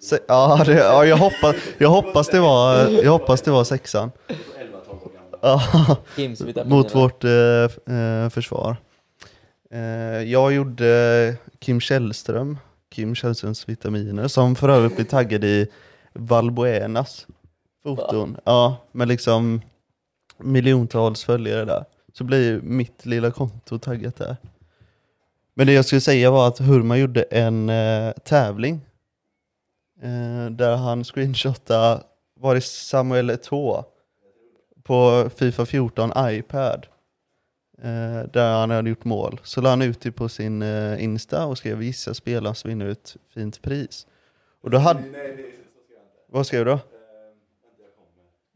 Se, ja, det, ja jag, hoppas, jag, hoppas det var, jag hoppas det var sexan. Ja, mot vårt eh, eh, försvar. Eh, jag gjorde Kim Källström, Kim Källströms vitaminer, som för övrigt blir taggad i Valbuenas foton. Ja, med liksom miljontals följare där. Så blir mitt lilla konto taggat där. Men det jag skulle säga var att Hurma gjorde en eh, tävling. Eh, där han screenshotade, var det Samuel Eto'o? På Fifa 14 iPad. Eh, där han hade gjort mål. Så la han ut det på sin eh, Insta och skrev gissa spelaren så vinner ett fint pris. Och då hade... Vad skrev du då?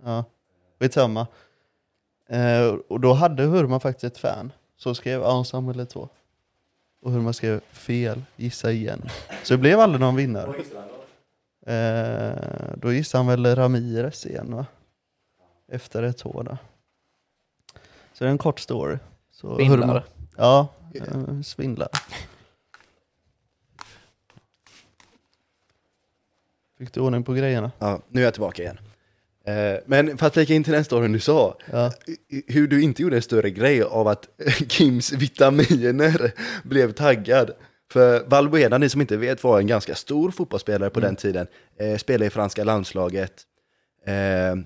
Ja, skitsamma. Eh, och då hade Hurma faktiskt ett fan. Så skrev Samuel Eto'o. Och Hurma skrev fel, gissa igen. Så det blev aldrig någon vinnare. Eh, då gissade han väl Ramirez igen va? Efter ett år då. Så det är en kort story. Så Svindlare. Hurma- Ja, eh, svindlare. Fick du ordning på grejerna? Ja, nu är jag tillbaka igen. Eh, Men för att flika in till den storyn du sa, Ja. hur du inte gjorde en större grej av att Kims vitaminer blev taggad. För Valbuena, ni som inte vet, var en ganska stor fotbollsspelare på den tiden. Eh, spelade i franska landslaget. Eh,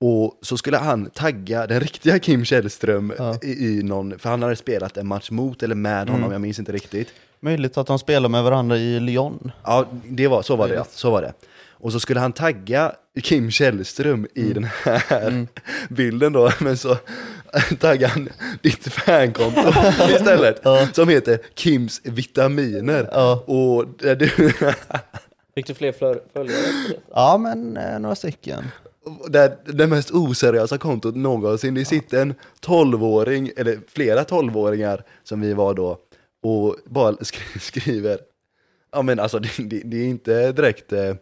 Och så skulle han tagga den riktiga Kim Källström Ja. Mm. i, i någon, för han hade spelat en match mot eller med honom, jag minns inte riktigt. Möjligt att de spelar med varandra i Lyon. Ja, det var, så var det ja. Så var det. Och så skulle han tagga Kim Källström i Mm. den här bilden då, men så taggade han ditt fankonto istället, som heter Kims vitaminer. Ja. Och där du, Fick du fler följare det? Ja, men eh, några stycken. där, det mest oseriösa kontot någonsin, det sitter en 12-åring, eller flera 12-åringar som vi var då, och bara sk- skriver, ja men alltså det, det, det är inte direkt, eh,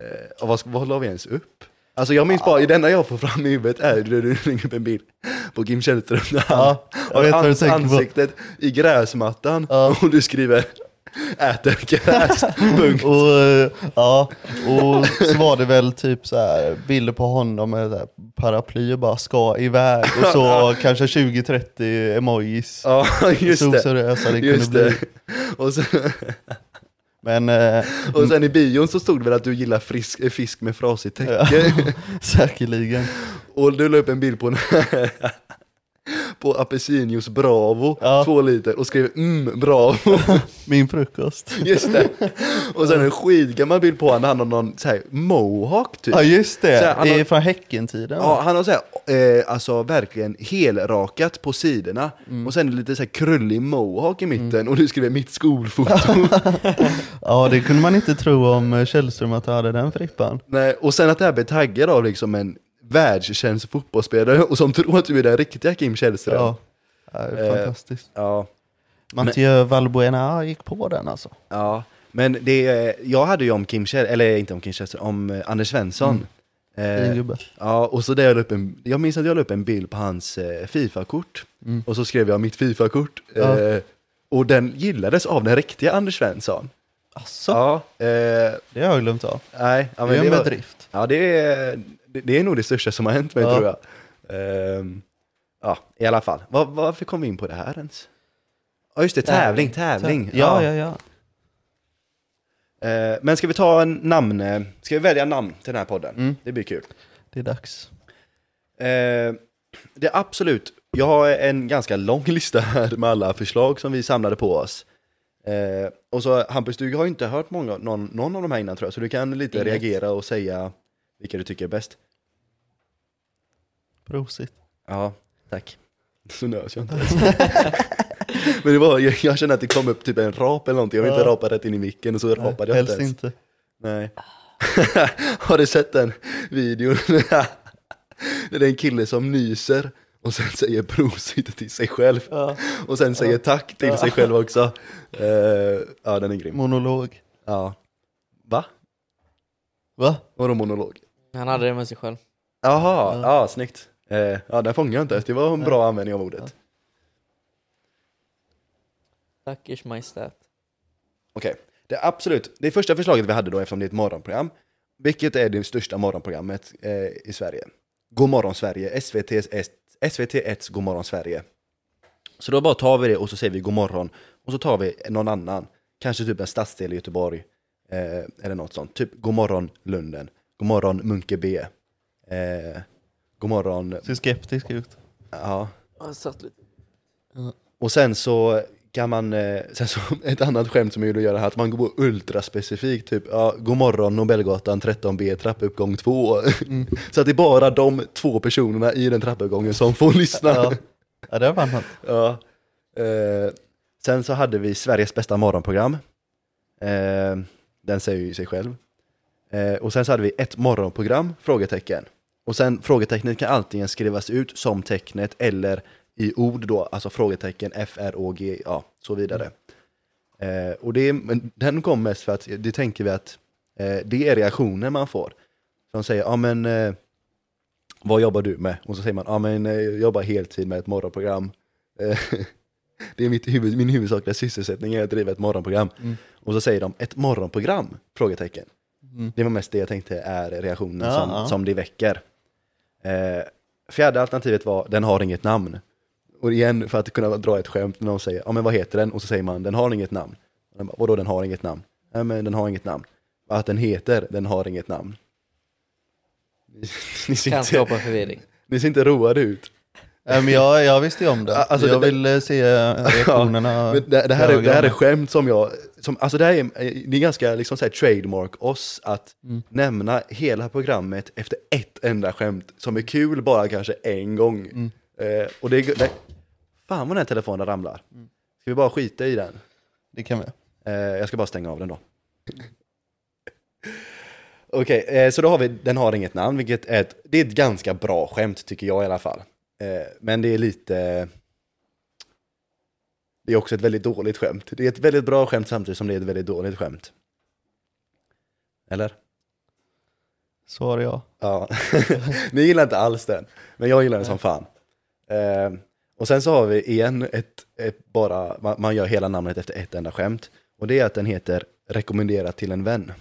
eh, vad, vad la vi ens upp? Alltså jag minns bara, i denna jag får fram i huvudet är det du lägger upp en bild på Kim Källström han Ja, jag vet vad du ans- tänker på. ansiktet i gräsmattan Ja. och du skriver äter gräs, punkt. Och, eh, ja, och så var det väl typ så här bilder på honom med så här paraply och bara ska iväg och så kanske 20-30 emojis. Ja, just så det. oseriösa det kunde bli. det. Och, så, Men eh, och sen i bion så stod det väl att du gillar frisk, fisk med frasigt täcke. Ja. säkerligen. Och du la upp en bild på en på apelsinjuice Bravo, Ja. två liter, och skrev mm, Bravo. Min frukost. Just det. Och sen en skitgammal bild på honom, han har någon så här, mohawk typ. Ja just Så här, det, han det är har- från Häcken-tiden. Ja, han har så här, eh, alltså verkligen helrakat på sidorna Mm. och sen lite så här krullig mohawk i mitten och du skriver mitt skolfoto. Ja, det kunde man inte tro om eh, Källström att han hade den frippan. Nej, och sen att det här blir taggad av liksom en världskänd fotbollsspelare och som tror att du är den riktiga Kim Källström. Ja, det är Eh, fantastiskt. ja. Mathieu Valbuena gick på den alltså. Ja, men det, jag hade ju om Kim Käll, eller inte om Kim Källström, om eh, Anders Svensson. Fin Eh, gubbe. ja, och så där jag upp en, jag minns att jag la upp en bild på hans eh, Fifa-kort. Och så skrev jag mitt Fifa-kort. Ja. Eh, och den gillades av den riktiga Anders Svensson. Asså, Ja, eh, det har jag glömt av. nej, ja, det är en var- bedrift. Ja, det är, det, är nog det största som har hänt mig Ja. tror jag. Ehm, ja, i alla fall. Var, varför kom vi in på det här ens? Ja, just det, tävling, tävling. Ja, ja, ja. Eh, men ska vi ta en namn, eh, ska vi välja namn till den här podden? Mm. Det blir kul. Det är dags. Eh, det är absolut, jag har en ganska lång lista här med alla förslag som vi samlade på oss. Eh, och så Hampus, du har ju inte hört många, någon, någon av de här innan tror jag, så du kan lite Inget. reagera och säga vilka du tycker är bäst. Prosit. Ja, tack. Så nös jag inte ens. Men det var, jag, jag kände att det kom upp typ en rap eller någonting, jag vill inte Ja. rapa rätt in i micken och så rapade jag inte Helst ens. inte. Nej. Har du sett den videon? det är en kille som nyser och sen säger prosit till sig själv. Och sen säger tack till sig själv också. Eh, ja, den är grym. Monolog. Ja. Va? Va? Vadå monolog? Han hade det med sig själv. Jaha, ja, snyggt. Eh, ja, den fångade jag inte ens. Det var en bra användning av ordet. Tack Ers Majestät. Okej, det är absolut, det första förslaget vi hade då eftersom det är ett morgonprogram, vilket är det största morgonprogrammet eh, i Sverige? God morgon Sverige, SVT's, SVT1s God morgon Sverige. Så då bara tar vi det och så säger vi god morgon och så tar vi någon annan, kanske typ en stadsdel i Göteborg eh, eller något sånt, typ god morgon Lunden, god morgon Munke B, eh, god morgon, Ser skeptisk ut. ja, Jag satt lite. och sen så kan man, eh, sen så ett annat skämt som jag gjorde att göra här, att man går på ultraspecifikt, typ ja, god morgon Nobelgatan 13B trappuppgång 2. så att det är bara de två personerna i den trappuppgången som får lyssna. Ja, ja det var fan Ja. Eh, sen så hade vi Sveriges bästa morgonprogram. Eh, den säger ju sig själv. Eh, och sen så hade vi ett morgonprogram, frågetecken. Och sen frågetecknet kan antingen skrivas ut som tecknet eller i ord då, alltså frågetecken, F, R, Å, G, ja, så vidare. Eh, och det, den kom mest för att det tänker vi att eh, det är reaktioner man får. De säger, ja men eh, vad jobbar du med? Och så säger man, ja men eh, jag jobbar heltid med ett morgonprogram. Eh, det är mitt huvud, min huvudsakliga sysselsättning är att driva ett morgonprogram. Och så säger de, ett morgonprogram? Frågetecken. Det var mest det jag tänkte är reaktionen Ja, som, ja. som det väcker. Eh, fjärde alternativet var, den har inget namn. Och igen, för att kunna dra ett skämt, när någon säger, ja men vad heter den? Och så säger man, den har inget namn. Och den bara, Vadå den har inget namn? Ja men den har inget namn. Att den heter, den har inget namn. Ni ser, Kan skapa förvirring. ni ser inte roade ut. Nej, men jag, jag visste ju om det. Alltså, jag det- vill eh, se reaktionerna. Men det, det, här är, det här är skämt som jag, som, alltså det här är, det är ganska liksom så här trademark oss att Mm. nämna hela programmet efter ett enda skämt som är kul bara kanske en gång. Mm. Eh, och det, är- det, fan vad den här telefonen ramlar. Mm. Ska vi bara skita i den? Det kan vi. Eh, jag ska bara stänga av den då. Okej, eh, så då har vi Den har inget namn, vilket är ett, det är ett ganska bra skämt tycker jag i alla fall. Eh, men det är lite... Det är också ett väldigt dåligt skämt. Det är ett väldigt bra skämt samtidigt som det är ett väldigt dåligt skämt. Eller? Svarar jag. Ja. Ni gillar inte alls den, men jag gillar den som fan. Eh, och sen så har vi igen ett, ett bara, man, man gör hela namnet efter ett enda skämt. Och det är att den heter Rekommendera till en vän.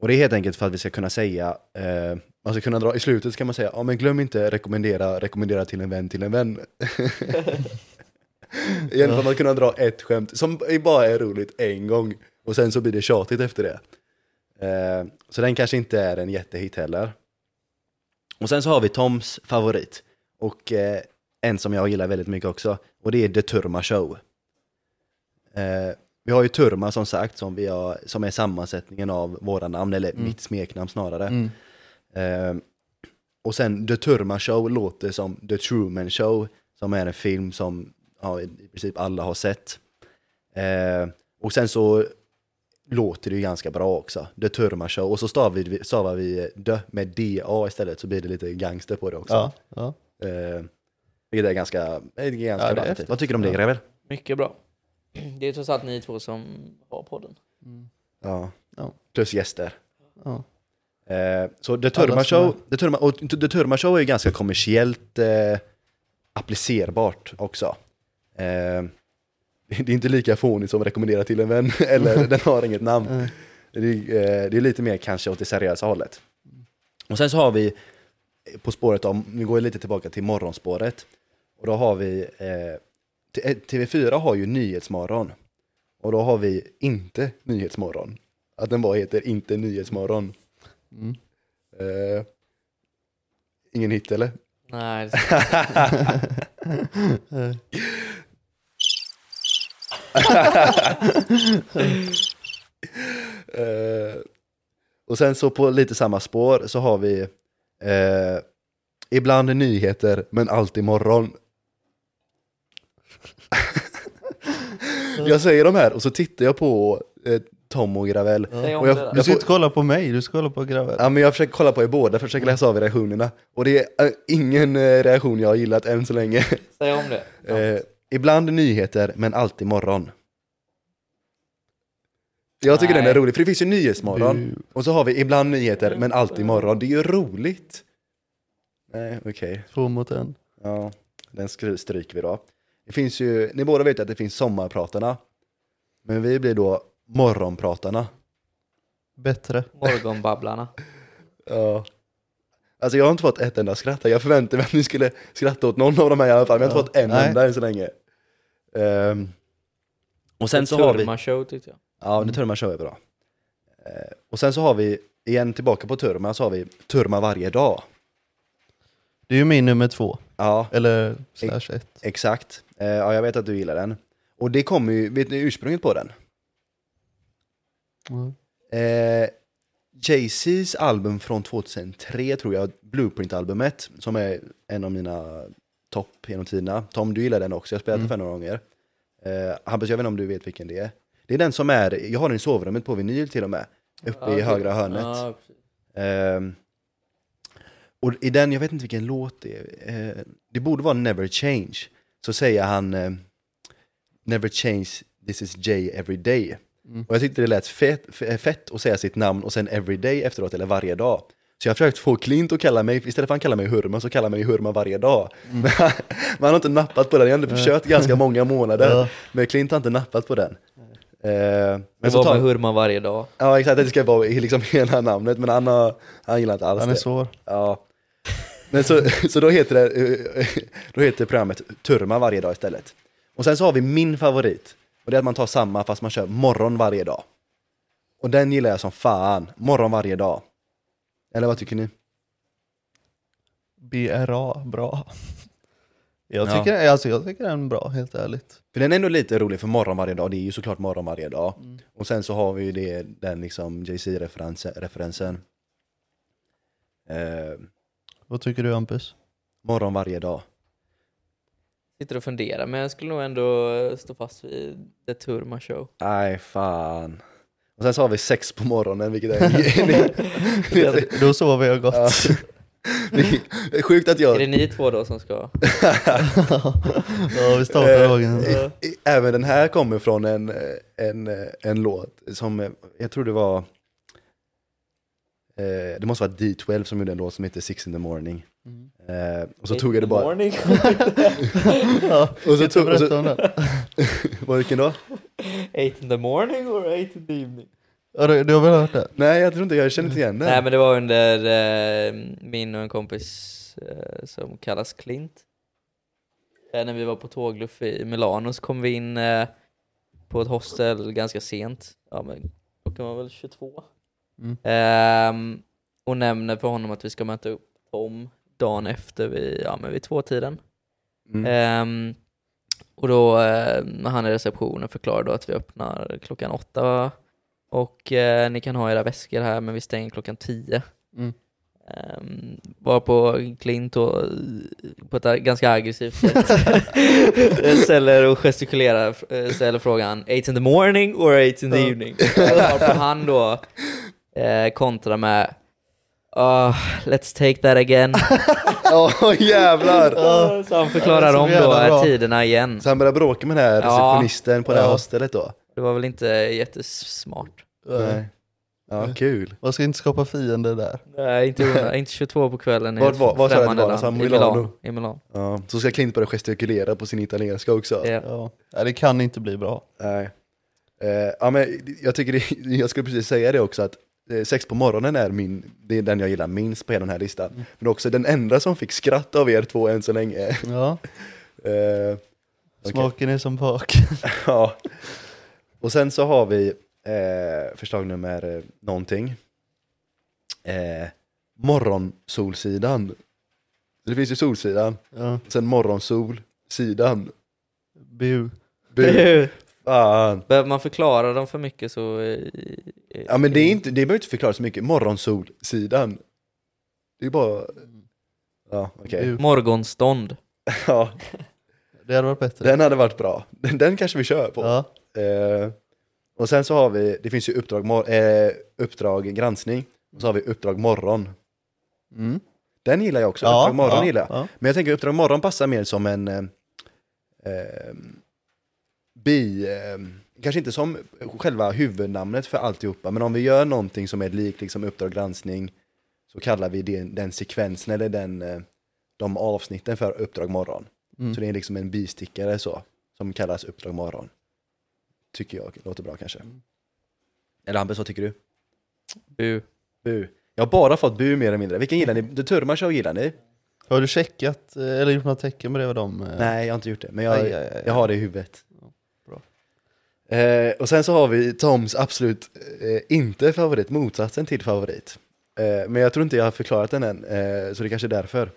Och det är helt enkelt för att vi ska kunna säga, eh, man ska kunna dra, i slutet ska man säga, ja men glöm inte rekommendera, rekommendera till en vän till en vän. Igen för att man kunna dra ett skämt som bara är roligt en gång och sen så blir det tjatigt efter det. Eh, så den kanske inte är en jättehit heller. Och sen så har vi Toms favorit. Och eh, en som jag gillar väldigt mycket också. Och det är The Turma Show. Eh, vi har ju Turma som sagt, som, vi har, som är sammansättningen av våra namn, eller mitt smeknamn snarare. Mm. Eh, och sen The Turma Show låter som The Truman Show, som är en film som ja, i princip alla har sett. Eh, och sen så låter det ju ganska bra också. The Turma Show. Och så stavar vi, stavar vi dö med DA istället så blir det lite gangster på det också. Ja, ja. Eh, vilket är ganska, är ganska Ja, är. Vad tycker du om det. Grevel? Mycket bra. Det är trots allt ni två som har podden. Ja. Ja. Plus gäster. Ja. Eh, så The Turma Show, The Turma, och The Turma Show är ju ganska kommersiellt eh, applicerbart också. Eh, det är inte lika fånigt som rekommendera till en vän, eller den har inget namn. Mm. Det är, eh, det är lite mer kanske åt det seriösa hållet. Och sen så har vi eh, På spåret om, nu går jag lite tillbaka till morgonspåret. Och då har vi, eh, TV4 har ju Nyhetsmorgon. Och då har vi inte Nyhetsmorgon. Att den bara heter inte Nyhetsmorgon. Mm. Eh, ingen hit eller? Nej, det Eh, och sen så på lite samma spår så har vi eh, ibland nyheter men alltid morgon. jag säger de här och så tittar jag på eh, Tom och Gravel. Om Och jag-. Du jag ska får- inte kolla på mig, du ska kolla på grabben. Ja, men jag försöker kolla på er båda, försöker läsa av reaktionerna. Och det är eh, ingen eh, reaktion jag har gillat än så länge. Säg om det. Ja. Eh, ibland nyheter, men alltid morgon. Jag tycker Nej. den är rolig, för det finns ju Nyhetsmorgon. Och så har vi ibland nyheter, men alltid morgon. Det är ju roligt. Nej, okej. Två mot en. Ja, den stryker vi då. Det finns ju, ni båda vet att det finns sommarpratarna. Men vi blir då morgonpratarna. Bättre. Morgonbabblarna. Ja. Alltså jag har inte fått ett enda skratt här. Jag förväntade mig att ni skulle skratta åt någon av de här i alla fall. Men jag har inte fått en Nej. enda än så länge. Ehm, och sen så har vi... Turma show tyckte jag. Ja, det Turma show är bra. Eh, och sen så har vi, igen tillbaka på Turma, så har vi Turma varje dag. Det är ju min nummer två. Ja, Eller slash ett. exakt. Eh, ja, jag vet att du gillar den. Och det kommer ju, vet ni ursprunget på den? Mm. Eh, Jay-Z's album från 2003 tror jag, Blueprint-albumet, som är en av mina topp genom tiderna. Tom, du gillar den också, jag har spelat den för några gånger. Eh, Hampus, jag vet inte om du vet vilken det är. Det är den som är, jag har den i sovrummet på vinyl till och med, uppe Ja, i högra hörnet. Ja. Ehm, och i den, jag vet inte vilken låt det är, eh, det borde vara Never Change. Så säger han eh, Never change, this is Jay every day. Och jag tyckte det lät fett, fett att säga sitt namn och sen every day efteråt, eller varje dag. Så jag har försökt få Clint att kalla mig, istället för att han kallar mig Hurma, så kallar han mig Hurma varje dag. Men han, men han har inte nappat på den, jag har ändå försökt ganska många månader. Ja. Men Clint har inte nappat på den. Eh, men Det så var tar, med Hurma varje dag. Ja exakt, det ska vara liksom hela namnet, men han, har, han gillar inte alls Han är det. svår. Ja. Men så, så då, heter det, då heter programmet Turma varje dag istället. Och sen så har vi min favorit, och det är att man tar samma fast man kör morgon varje dag. Och den gillar jag som fan, morgon varje dag. Eller vad tycker ni? BRA, bra. Jag Ja. tycker, alltså, jag tycker den är bra, helt ärligt. För den är ändå lite rolig för morgon varje dag, det är ju såklart morgon varje dag. Mm. Och sen så har vi ju det, den liksom JC-referensen. Eh, Vad tycker du Hampus? morgon varje dag. Sitter och funderar, men jag skulle nog ändå stå fast vid The Turma Show. Nej, fan. Och sen så har vi sex på morgonen, vilket är... Då sover jag gott. Ja. det är sjukt att Är jag... det ni två då som ska? ja, vi startar Eh, dagen. Även den här kommer från en, en, en låt som, jag tror det var, eh, det måste vara D12 som gjorde en låt som heter Six in the morning. Mm. Eh, och så tog jag det bara, Morning. ja, och så tog, och så, vad vilken då? Eight in the morning or eight in the evening? Ja, du, du har väl hört det? Nej jag tror inte, jag känner inte igen den. Nej men det var under eh, min och en kompis eh, som kallas Clint. Eh, när vi var på tågluff i Milano så kom vi in eh, på ett hostel ganska sent. Ja men klockan var väl 22. Mm. Ehm, och nämner för honom att vi ska möta upp Tom dagen efter vid, ja, men vid tvåtiden. Mm. Ehm, och då, eh, han i receptionen förklarar då att vi öppnar klockan åtta och eh, ni kan ha era väskor här men vi stänger klockan tio. Mm. Um, var på Clint och eh, på ett ganska aggressivt sätt ställer och gestikulerar, eh, ställer frågan 8 in the morning or 8 in the evening? Varpå han då eh, kontrar med "Ah, let's take that again. Åh jävlar! Så han förklarar om då bra. tiderna igen. Så han började bråka med den här Ja. receptionisten på det här Ja. hostelet då? Det var väl inte jättesmart. Nej. Ja, kul. Man ska inte skapa fiender där. Nej, inte, inte 22 på kvällen. Vart var- att det var? Alltså, I Milano? Milano. I Milano. Ja. Så ska Clint börja gestikulera på sin italienska också. Ja. Ja. Nej, det kan inte bli bra. Nej. Eh, ja, men jag, tycker det, jag skulle precis säga det också att sex på morgonen är, min, det är den jag gillar minst på hela den här listan. Men också den enda som fick skratt av er två än så länge. Ja. Eh, Smaken är som bak. ja. Och sen så har vi eh, förslag nummer eh, någonting. Eh, morgonsolsidan. Så Det finns ju solsidan, Ja. sen morgonsolsidan. Bu. Bu. Fan. Behöver man förklara dem för mycket så... eh, Ja men det är inte, det behöver inte förklara så mycket. Morgonsolsidan. Det är bara... Ja, okej. Morgonstånd. Ja, Det hade varit bättre. den hade varit bra. Den, den kanske vi kör på. Ja. Eh, och sen så har vi, det finns ju uppdrag, mor- eh, uppdrag granskning. Och så har vi uppdrag morgon. Mm. Den gillar jag också, Ja, uppdrag morgon ja, gillar jag. ja. Men jag tänker uppdrag morgon passar mer som en eh, eh, bi, eh, kanske inte som själva huvudnamnet för alltihopa, men om vi gör någonting som är likt liksom uppdrag granskning så kallar vi det, den sekvensen eller den, eh, de avsnitten för uppdrag morgon. Mm. Så det är liksom en bistickare så, som kallas uppdrag morgon. Tycker jag låter bra kanske. Eller Hampus, vad tycker du? Bu. Bu. Jag har bara fått bu mer eller mindre. Vilken gillar ni? The Turma Show gillar ni? Har du checkat, eh, eller gjort några tecken med det vad de... Nej, jag har inte gjort det, men jag, Aj, aj, aj, jag har det i huvudet. Eh, och sen så har vi Toms absolut eh, inte favorit, motsatsen till favorit. Eh, men jag tror inte jag har förklarat den än, eh, så det kanske är därför.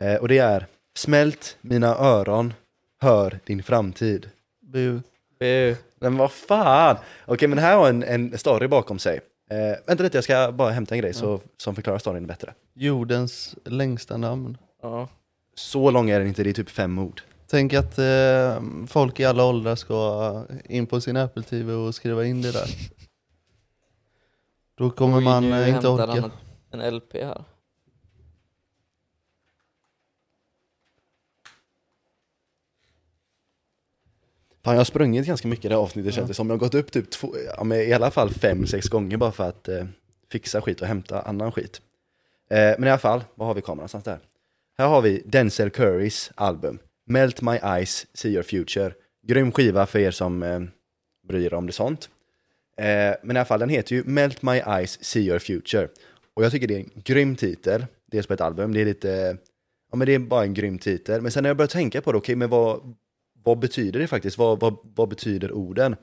Eh, och det är Smält mina öron, hör din framtid. Bu. Bu. Men vad fan! Okej, men här har en, en story bakom sig. Eh, vänta lite, jag ska bara hämta en grej så, som förklarar storyn bättre. Jordens längsta namn. Ja. Så lång är den inte, det är typ fem ord. Tänk att eh, folk i alla åldrar ska in på sin Apple TV och skriva in det där. Då kommer Oj, man nu eh, inte orka. han En LP här. Fan, jag har sprungit ganska mycket i det här avsnittet känns det som. Jag har gått upp typ två, ja, men i alla fall fem, sex gånger bara för att eh, fixa skit och hämta annan skit. Eh, men i alla fall, vad har vi kameran någonstans där? Här har vi Denzel Currys album Melt My Eyes, See Your Future. Grym skiva för er som eh, bryr er om det sånt. Eh, men i alla fall, den heter ju Melt My Eyes, See Your Future. Och jag tycker det är en grym titel, dels på ett album, det är lite, ja men det är bara en grym titel. Men sen när jag började tänka på det, okej men vad, vad betyder det faktiskt? Vad, vad, vad betyder orden?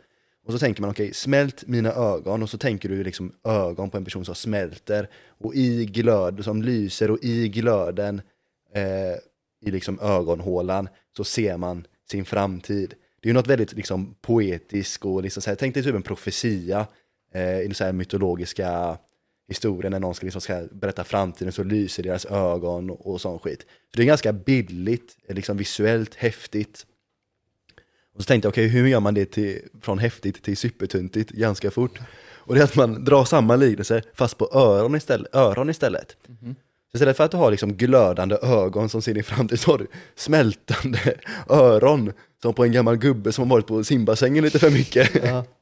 Och så tänker man okej, smält mina ögon och så tänker du liksom ögon på en person som smälter och i glöd, som lyser och i glöden eh, i liksom ögonhålan så ser man sin framtid. Det är ju något väldigt liksom poetiskt och liksom så här, tänk dig typ en profetia eh, i så här mytologiska historien när någon ska, liksom ska berätta framtiden så lyser deras ögon och, och sån skit. Så det är ganska billigt, liksom visuellt häftigt. Och så tänkte jag, okej hur gör man det till, från häftigt till supertuntigt ganska fort? Och det är att man drar samma liknelse fast på öron istället. Öron istället. Så istället för att du har liksom glödande ögon som ser din framtid så har du smältande öron som på en gammal gubbe som har varit på simbassängen lite för mycket. Ja.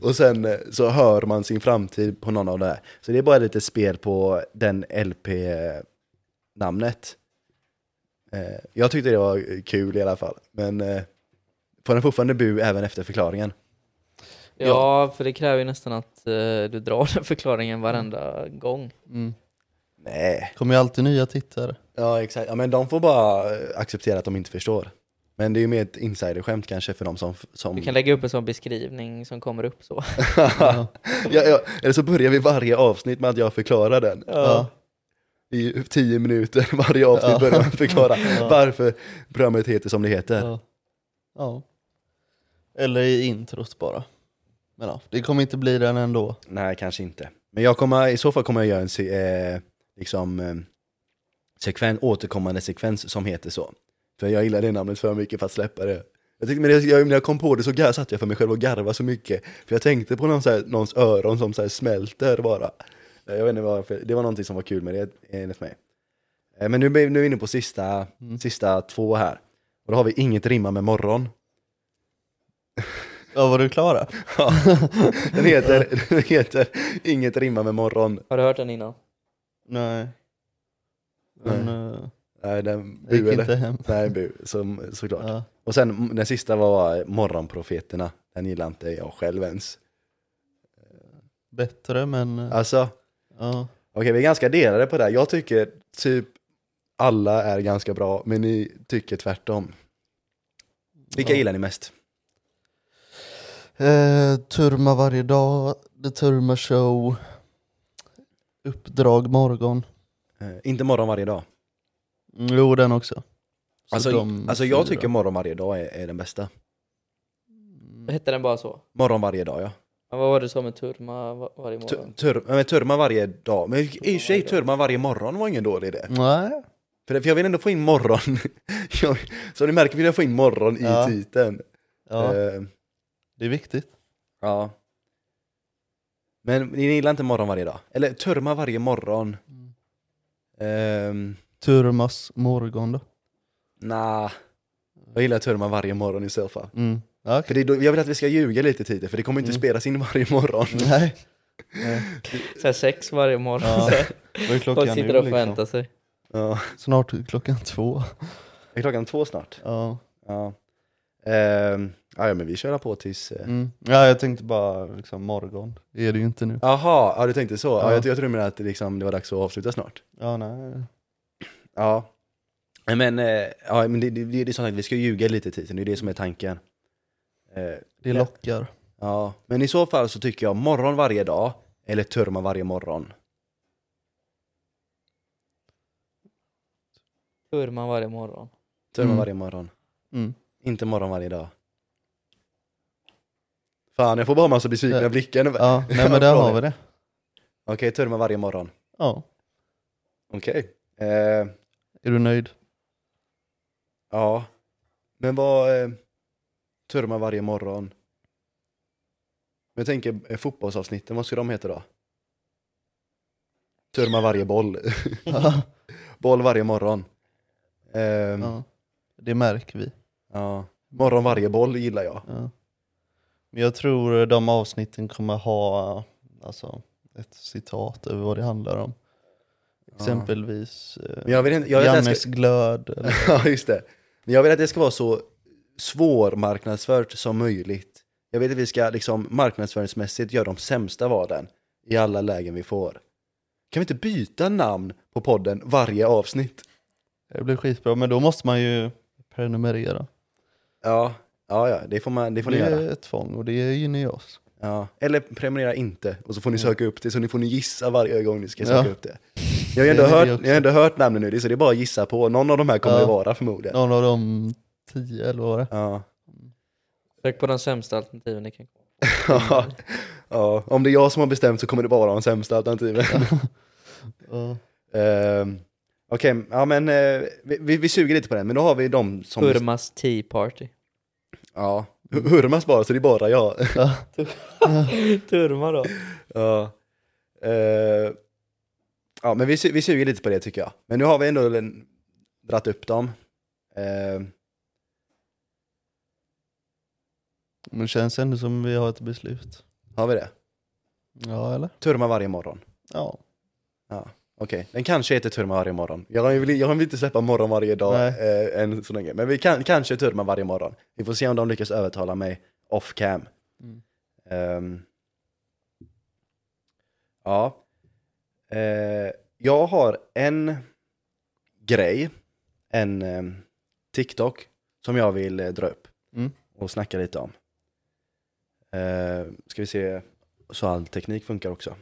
Och sen eh, så hör man sin framtid på någon av det här. Så det är bara lite spel på den LP-namnet. Eh, Jag tyckte det var kul i alla fall, men eh, får den fortfarande bu även efter förklaringen? Ja, för det kräver ju nästan att du drar den förklaringen varenda gång. Mm. Nej. Kommer ju alltid nya tittare. Ja exakt, ja, men de får bara eh, acceptera att de inte förstår. Men det är ju mer ett insiderskämt kanske för de som... som... Du kan lägga upp en sån beskrivning som kommer upp så. ja, ja, eller så börjar vi varje avsnitt med att jag förklarar den. Ja. I tio minuter varje avsnitt Ja. börjar man förklara Ja. varför programmet heter som det heter. Ja. ja. Eller i introt bara. Men ja, det kommer inte bli den ändå. Nej, kanske inte. Men jag kommer, i så fall kommer jag göra en eh, liksom, eh, sekven, återkommande sekvens som heter så. För jag gillar det namnet för mycket för att släppa det. Jag tyckte, men jag, när jag kom på det så gar, satt jag för mig själv och garvade så mycket. För jag tänkte på någon, så här, någons öron som så här, smälter bara. Eh, Jag vet inte varför, det var någonting som var kul med det enligt mig. Eh, Men nu, är- nu är vi inne på sista, sista två här. Och då har vi inget rimma med morgon. Ja, var du klara? Ja, den, heter, den heter Inget rimma med morgon. Har du hört den innan? Nej. Men uh, Nej, den det gick bu eller? inte hem. Nej, bu, som, såklart. Ja. Och sen den sista var Morgonprofeterna. Den gillar inte jag själv ens. Bättre men eh, Alltså, ja. okej vi är ganska delade på det här. Jag tycker typ alla är ganska bra, men ni tycker tvärtom. Vilka Ja. gillar ni mest? Eh, turma varje dag, The Turma Show, Uppdrag morgon. Eh, inte Morgon varje dag. Mm, Jo, den också. Så Alltså, de alltså jag fyra. tycker Morgon varje dag är, är den bästa. Hette den bara så? Morgon varje dag ja. Men vad var det som med Turma va- varje Tu- morgon? Tur, men turma varje dag. Men i och för sig turma varje morgon var ingen dålig idé. Nej. För, det- för jag vill ändå få in morgon. jag, som ni märker vill jag få in morgon Ja. i titeln. Ja, Eh, det är viktigt. ja. Men ni gillar inte morgon varje dag? Eller turma varje morgon? Ehm, Turmas morgon då. nah. Jag gillar turma varje morgon i så fall. Mm. Ja, För det är då, jag vill att vi ska ljuga lite tidigare, för det kommer inte Mm. spelas in varje morgon. Nej. Nej. Så här sex varje morgon. Ja. Så här. Vad är klockan Folk sitter nu och liksom? förväntar sig. Ja. Snart klockan två. Är klockan två snart? Ja. Ja. Ehm, ja, men vi kör på tills... eh, Mm. ja, jag tänkte bara liksom morgon. Det är det ju inte nu. Jaha, ja, du tänkte så? Ja. Ja. jag, jag menade att det, liksom, det var dags att avsluta snart. Ja, nej. Ja. Men, eh, ja, men det, det, det är som sagt, vi ska ljuga lite i det är det som är tanken. Eh, Det lockar. ja. Men i så fall så tycker jag morgon varje dag, eller turma varje morgon. Turma varje morgon. Turma Mm. varje morgon. Mm. Inte morgon varje dag. Fan, jag får bara massa besvikna blickar. Ja, nej men där har vi det. Okej, turma varje morgon. Ja. Okej. Eh, Är du nöjd? ja. Men vad... Eh, turma varje morgon. Jag tänker eh, fotbollsavsnitten, vad ska de heta då? Turma varje boll. Boll varje morgon. Ja. ja. Det märker vi. Morgon varje boll gillar jag. Ja. Men jag tror de avsnitten kommer ha alltså, ett citat över vad det handlar om. Exempelvis eh, jag vill inte, jag Jannes ska, glöd. Eller, Ja, just det. Men jag vill att det ska vara så svårmarknadsfört som möjligt. Jag vill att vi ska liksom marknadsföringsmässigt göra de sämsta valen i alla lägen vi får. Kan vi inte byta namn på podden varje avsnitt? det blir skitbra, men då måste man ju prenumerera. Ja, Ja, ja, det får, man, det får ni Det göra. är ett tvång och det gynnar ju oss. Ja. Eller prenumerera inte, och så får ni söka upp det, så ni får ni gissa varje gång ni ska söka. Ja. upp det. Jag har ju ändå Det är det hört, också. jag har ändå hört namnen nu, det- så det är bara att gissa på. Någon av de här kommer Ja. det vara förmodligen. Någon av de tio eller vad var det? Ja. Sök på de sämsta alternativen ni kan Ja. ja, om det är jag som har bestämt så kommer det vara de sämsta alternativen. Ja. Ehm, Okej, ja men eh, vi, vi, vi suger lite på den, men då har vi de som... Hurmas Tea Party. Ja, Hu- Hurmas bara, så det är bara jag. Turma då. ja. Eh, ja, men vi, vi suger lite på det tycker jag. Men nu har vi ändå dratt upp dem. Eh, Men det känns ändå som vi har ett beslut. har vi det? Ja, eller? Turma varje morgon. Ja. Okej, den kanske heter Turma varje morgon. Jag vill, jag vill inte släppa morgon varje dag eh, än så länge. Men vi kan kanske Turma varje morgon. Vi får se om de lyckas övertala mig off cam. Mm. Ehm, ja. Eh, jag har en grej, en ehm, TikTok, som jag vill eh, dra upp Mm. och snacka lite om. Eh, ska vi se så all teknik funkar också.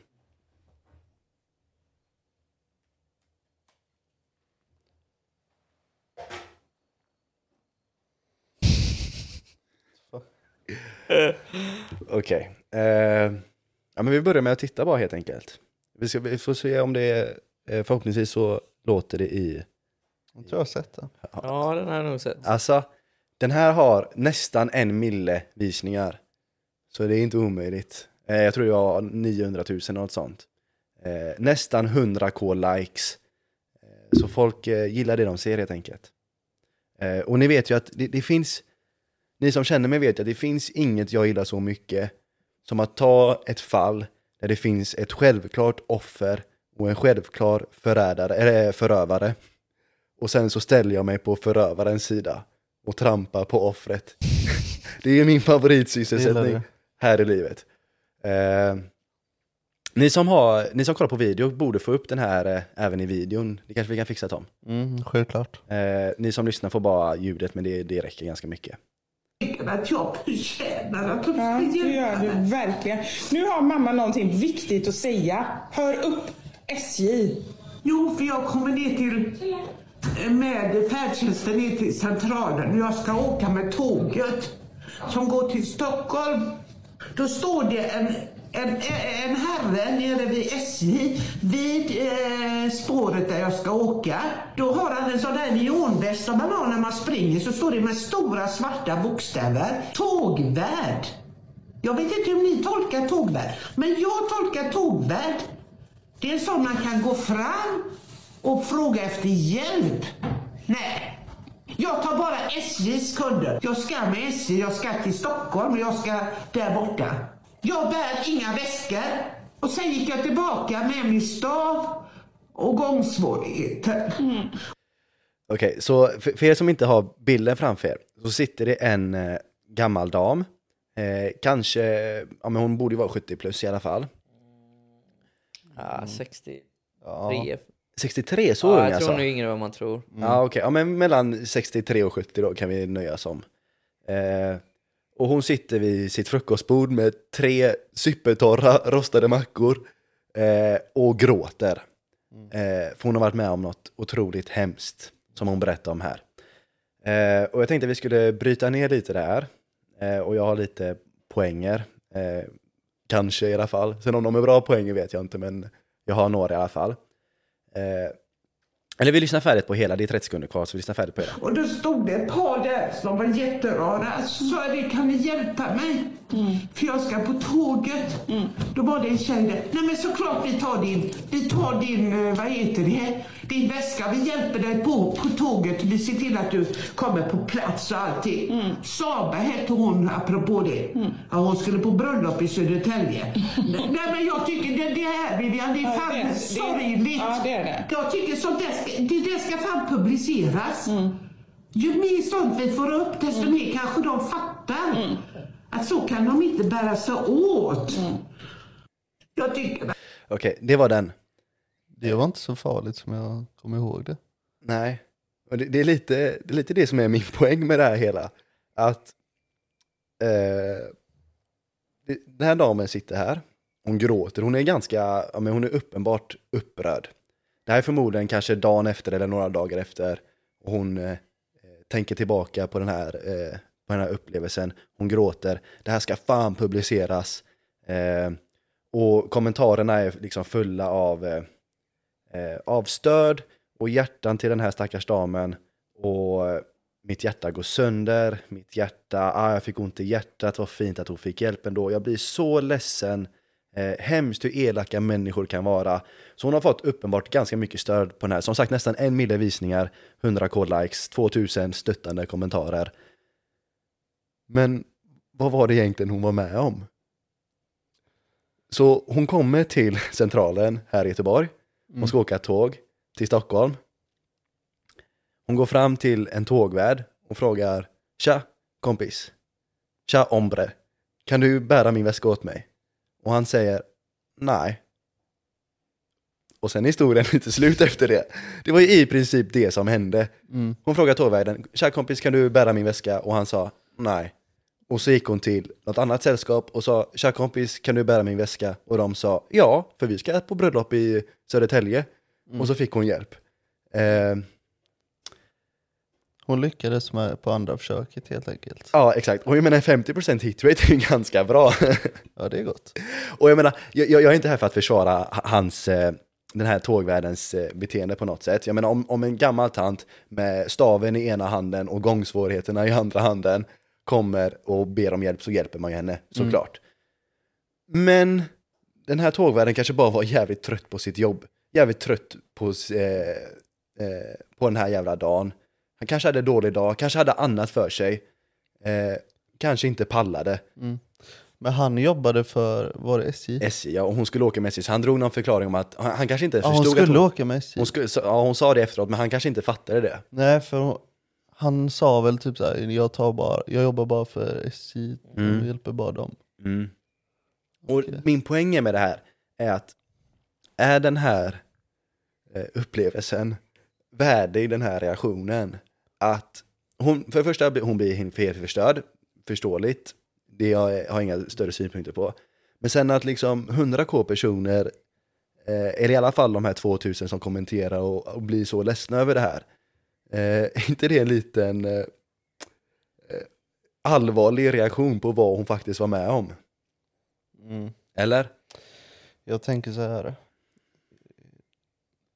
Okej. Eh, ja, men vi börjar med att titta bara helt enkelt. Vi, ska, vi får se om det är, eh, förhoppningsvis så låter det i... Jag tror jag har sett det. Ja, den har jag nog sett. Alltså, den här har nästan en mille visningar. Så det är inte omöjligt. Eh, jag tror det var 900 000 eller något sånt. Eh, nästan 100k likes. Så folk eh, gillar det de ser helt enkelt. Eh, och ni vet ju att det, det finns, ni som känner mig vet att det finns inget jag gillar så mycket som att ta ett fall där det finns ett självklart offer och en självklar förrädare, eller förövare. Och sen så ställer jag mig på förövarens sida och trampar på offret. det är min favoritsysselsättning här i livet. Eh, ni, som har, ni som kollar på video borde få upp den här eh, även i videon. Det kanske vi kan fixa Tom. Mm, självklart. Eh, ni som lyssnar får bara ljudet men det, det räcker ganska mycket. Att jag förtjänar att de Ja, ska det gör hjälpa du verkligen. Nu har mamma någonting viktigt att säga. Hör upp, SJ. Jo, för jag kommer ner till med färdtjänsten ner till Centralen jag ska åka med tåget som går till Stockholm. Då står det en, en, en herre nere vid SJ vid eh, spåret där jag ska åka. Då har han en sån där neonväst som man har när man springer så står det med stora svarta bokstäver. Tågvärd. Jag vet inte hur ni tolkar tågvärd, men jag tolkar tågvärd. Det är en sån man kan gå fram och fråga efter hjälp. Nej, jag tar bara SJs kunder. Jag ska med SJ, jag ska till Stockholm och jag ska där borta. Jag bär inga väskor. Och sen gick jag tillbaka med min stav och gångsvårigheter. Okej, så för, för er som inte har bilden framför er så sitter det en eh, gammal dam. Eh, kanske, ja men hon borde ju vara 70 plus i alla fall. Ja, 63. Ja. 63, så ja, ung jag tror alltså? hon är yngre än vad man tror. Ja okej, ja men mellan 63 och 70 då kan vi nöja oss om. Eh, och hon sitter vid sitt frukostbord med tre supertorra rostade mackor eh, och gråter. Eh, för hon har varit med om något otroligt hemskt som hon berättar om här. Eh, och jag tänkte vi skulle bryta ner lite där. Eh, och jag har lite poänger. Eh, kanske i alla fall. Sen om de är bra poänger vet jag inte men jag har några i alla fall. Eller vi lyssnar färdigt på hela, det är 30 sekunder kvar så vi lyssnar färdigt på hela. Och då stod det ett par där som var jätterara. Så sa jag det, kan ni hjälpa mig? För jag ska på tåget. Då var det en tjej där. Nej men såklart vi tar din, vi tar din, eh, vad heter det, din väska. Vi hjälper dig på, på tåget. Vi ser till att du kommer på plats och allting. Saba hette hon apropå det. Ja, hon skulle på bröllop i Södertälje. Nej men jag tycker det, det här Vivian, det är Ja, fan det- det- sorgligt. ja, det är det. Jag tycker sånt där ska, det där ska fan publiceras. Ju mer sånt vi får upp, desto mer kanske de fattar. Att så kan de inte bära sig åt. Jag tycker Okej, det var den. Det var inte så farligt som jag kommer ihåg det. Nej, och det, det, är lite, det är lite det som är min poäng med det här hela. Att Eh, det- den här damen sitter här, hon gråter, hon är ganska, ja, men hon är uppenbart upprörd. Det här är förmodligen kanske dagen efter eller några dagar efter och hon eh, tänker tillbaka på den här, eh, på den här upplevelsen. Hon gråter, det här ska fan publiceras. Eh, och kommentarerna är liksom fulla av, eh, eh, av stöd och hjärtan till den här stackars damen. Och eh, mitt hjärta går sönder, mitt hjärta, ah, jag fick ont i hjärtat, vad fint att hon fick hjälp ändå. Jag blir så ledsen. Eh, hemskt hur elaka människor kan vara. Så hon har fått uppenbart ganska mycket stöd på den här. Som sagt nästan en mille visningar, 100k likes, 2000 stöttande kommentarer. Men vad var det egentligen hon var med om? Så hon kommer till centralen här i Göteborg. Hon ska åka tåg till Stockholm. Hon går fram till en tågvärd och frågar Tja kompis, tja ombre, kan du bära min väska åt mig? Och han säger nej. Och sen är historien inte slut efter det. Det var ju i princip det som hände. Mm. Hon frågade tågvärden, tja kompis kan du bära min väska? Och han sa nej. Och så gick hon till något annat sällskap och sa tja kompis kan du bära min väska? Och de sa ja, för vi ska på bröllop i Södertälje. Och så fick hon hjälp. Eh, Hon lyckades med på andra försöket helt enkelt. ja, exakt. Och jag menar 50% hitrate är ju ganska bra. Ja, det är gott. Och jag menar, jag, jag är inte här för att försvara hans, eh, den här tågvärdens eh, beteende på något sätt. Jag menar om, om en gammal tant med staven i ena handen och gångsvårigheterna i andra handen kommer och ber om hjälp så hjälper man ju henne, såklart. Men den här tågvärden kanske bara var jävligt trött på sitt jobb. Jävligt trött på, eh, eh, på den här jävla dagen. Han kanske hade dålig dag, kanske hade annat för sig. Eh, kanske inte pallade. Men han jobbade för, var det SJ? SJ, ja, och hon skulle åka med SJ, så han drog någon förklaring om att han, han kanske inte Ja, hon förstod att skulle hon, åka med SJ. hon, skulle, ja, hon sa det efteråt, men han kanske inte fattade det. Nej, för hon, han sa väl typ såhär, jag, tar bara, jag jobbar bara för SJ, Mm. jag hjälper bara dem. Och Okej. min poäng med det här är att är den här eh, upplevelsen värdig den här reaktionen? Att hon, för det första, hon blir helt förstörd, förståeligt, det har jag har inga större synpunkter på. Men sen att liksom 100k personer, eh, eller i alla fall de här 2000 som kommenterar och, och blir så ledsna över det här, eh, inte det en liten eh, eh, allvarlig reaktion på vad hon faktiskt var med om? Mm. Eller? Jag tänker så här.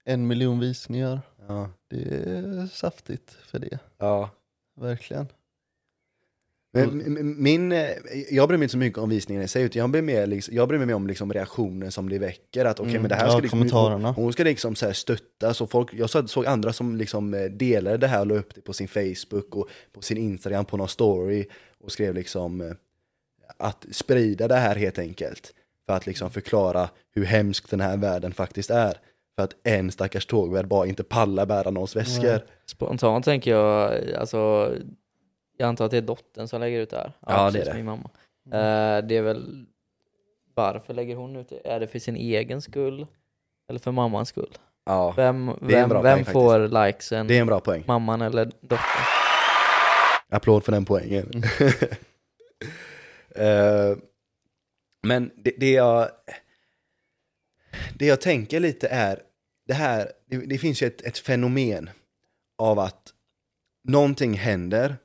En miljon visningar, Ja. det är saftigt för det. ja. Verkligen. Men m- m- min, eh, jag bryr mig inte så mycket om visningen i sig, utan jag bryr mig, liksom, jag bryr mig om liksom reaktionen som det väcker. Att okej, Mm, men det här ja, ska liksom, kommentarerna. hon, hon ska liksom så här stöttas och folk, jag såg, såg andra som liksom eh, delade det här och la upp det på sin Facebook och på sin Instagram på någon story och skrev liksom eh, att sprida det här helt enkelt. För att liksom förklara hur hemsk den här världen faktiskt är. För att en stackars tågvärd bara inte pallar bära någons väskor. Spontant tänker jag, alltså, jag antar att det är dottern som lägger ut det här. Ja, det är det. Min mamma. Eh, det är väl, varför lägger hon ut det? Är det för sin egen skull? Eller för mammans skull? Ja, Vem, vem, vem poäng får likesen? det är en bra poäng. Mamman eller dottern? Applåd för den poängen. Eh, men det, det jag det jag tänker lite är det här, det, det finns ju ett, ett fenomen av att någonting händer,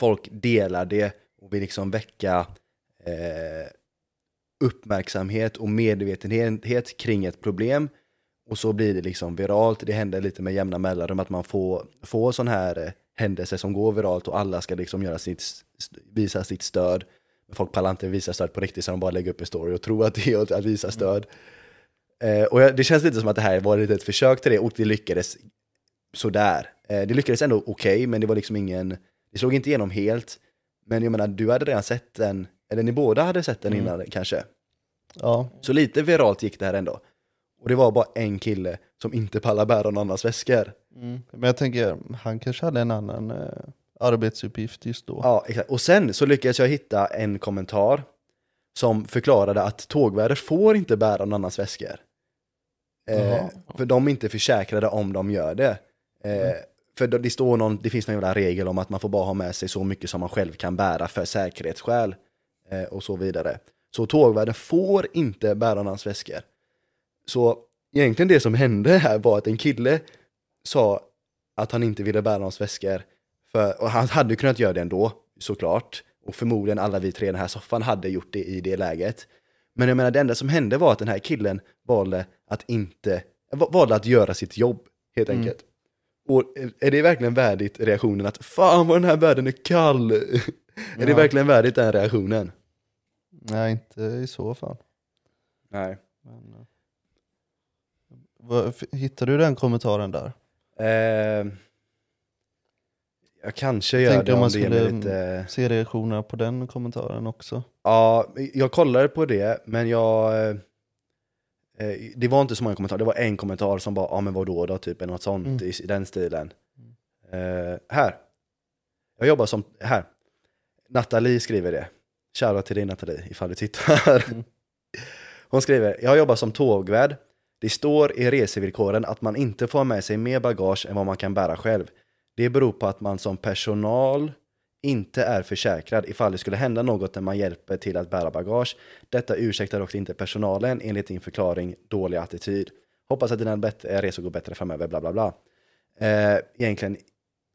folk delar det och vill liksom väcka eh, uppmärksamhet och medvetenhet kring ett problem och så blir det liksom viralt. Det händer lite med jämna mellanrum att man får, får sån här eh, händelser som går viralt och alla ska liksom göra sitt, visa sitt stöd. Men folk pallar inte visa stöd på riktigt så de bara lägger upp en story och tror att det är att- visa stöd. Eh, och jag, det känns lite som att det här var lite ett försök till det och det lyckades sådär. Eh, det lyckades ändå okej, men det var liksom ingen, det slog inte igenom helt. Men jag menar, du hade redan sett den, eller ni båda hade sett den innan kanske. Ja, Så lite viralt gick det här ändå. Och det var bara en kille som inte pallar bära någon annans väskor. mm. men jag tänker, han kanske hade en annan eh, arbetsuppgift just då. Ja, exakt. Och sen så lyckades jag hitta en kommentar som förklarade att tågvärdar får inte bära någon annans väskor. Eh, för de är inte försäkrade om de gör det. Eh, för det står någon, det finns någon jävla regel om att man får bara ha med sig så mycket som man själv kan bära för säkerhetsskäl eh, och så vidare. Så tågvärden får inte bära hans väskor. Så egentligen det som hände här var att en kille sa att han inte ville bära hans väskor. För, och han hade kunnat göra det ändå, såklart. Och förmodligen alla vi tre i den här soffan hade gjort det i det läget. Men jag menar, det enda som hände var att den här killen valde att inte, va- valde att göra sitt jobb, helt Mm. Och är det verkligen värdigt reaktionen att fan vad den här världen är kall? är det Ja. verkligen värdigt den reaktionen? Nej, inte i så fall. Nej. Men, eh, vad, hittar du den kommentaren där? Eh, jag kanske Jag gör tänker det om om man det skulle lite... se reaktionerna på den kommentaren också. Ja, jag kollade på det, men jag... Eh, det var inte så många kommentarer, det var en kommentar som bara, ja men vadå då, typ eller något sånt Mm. i, i den stilen. Eh, här. Jag jobbar som, här. Nathalie skriver det. Shoutout till dig Nathalie, ifall du tittar. Hon skriver, jag jobbar som tågvärd. Det står i resevillkoren att man inte får med sig mer bagage än vad man kan bära själv. Det beror på att man som personal inte är försäkrad ifall det skulle hända något när man hjälper till att bära bagage. Detta ursäktar också inte personalen enligt din förklaring dålig attityd. Hoppas att dina eh, resor går bättre framöver, bla bla bla. Eh, egentligen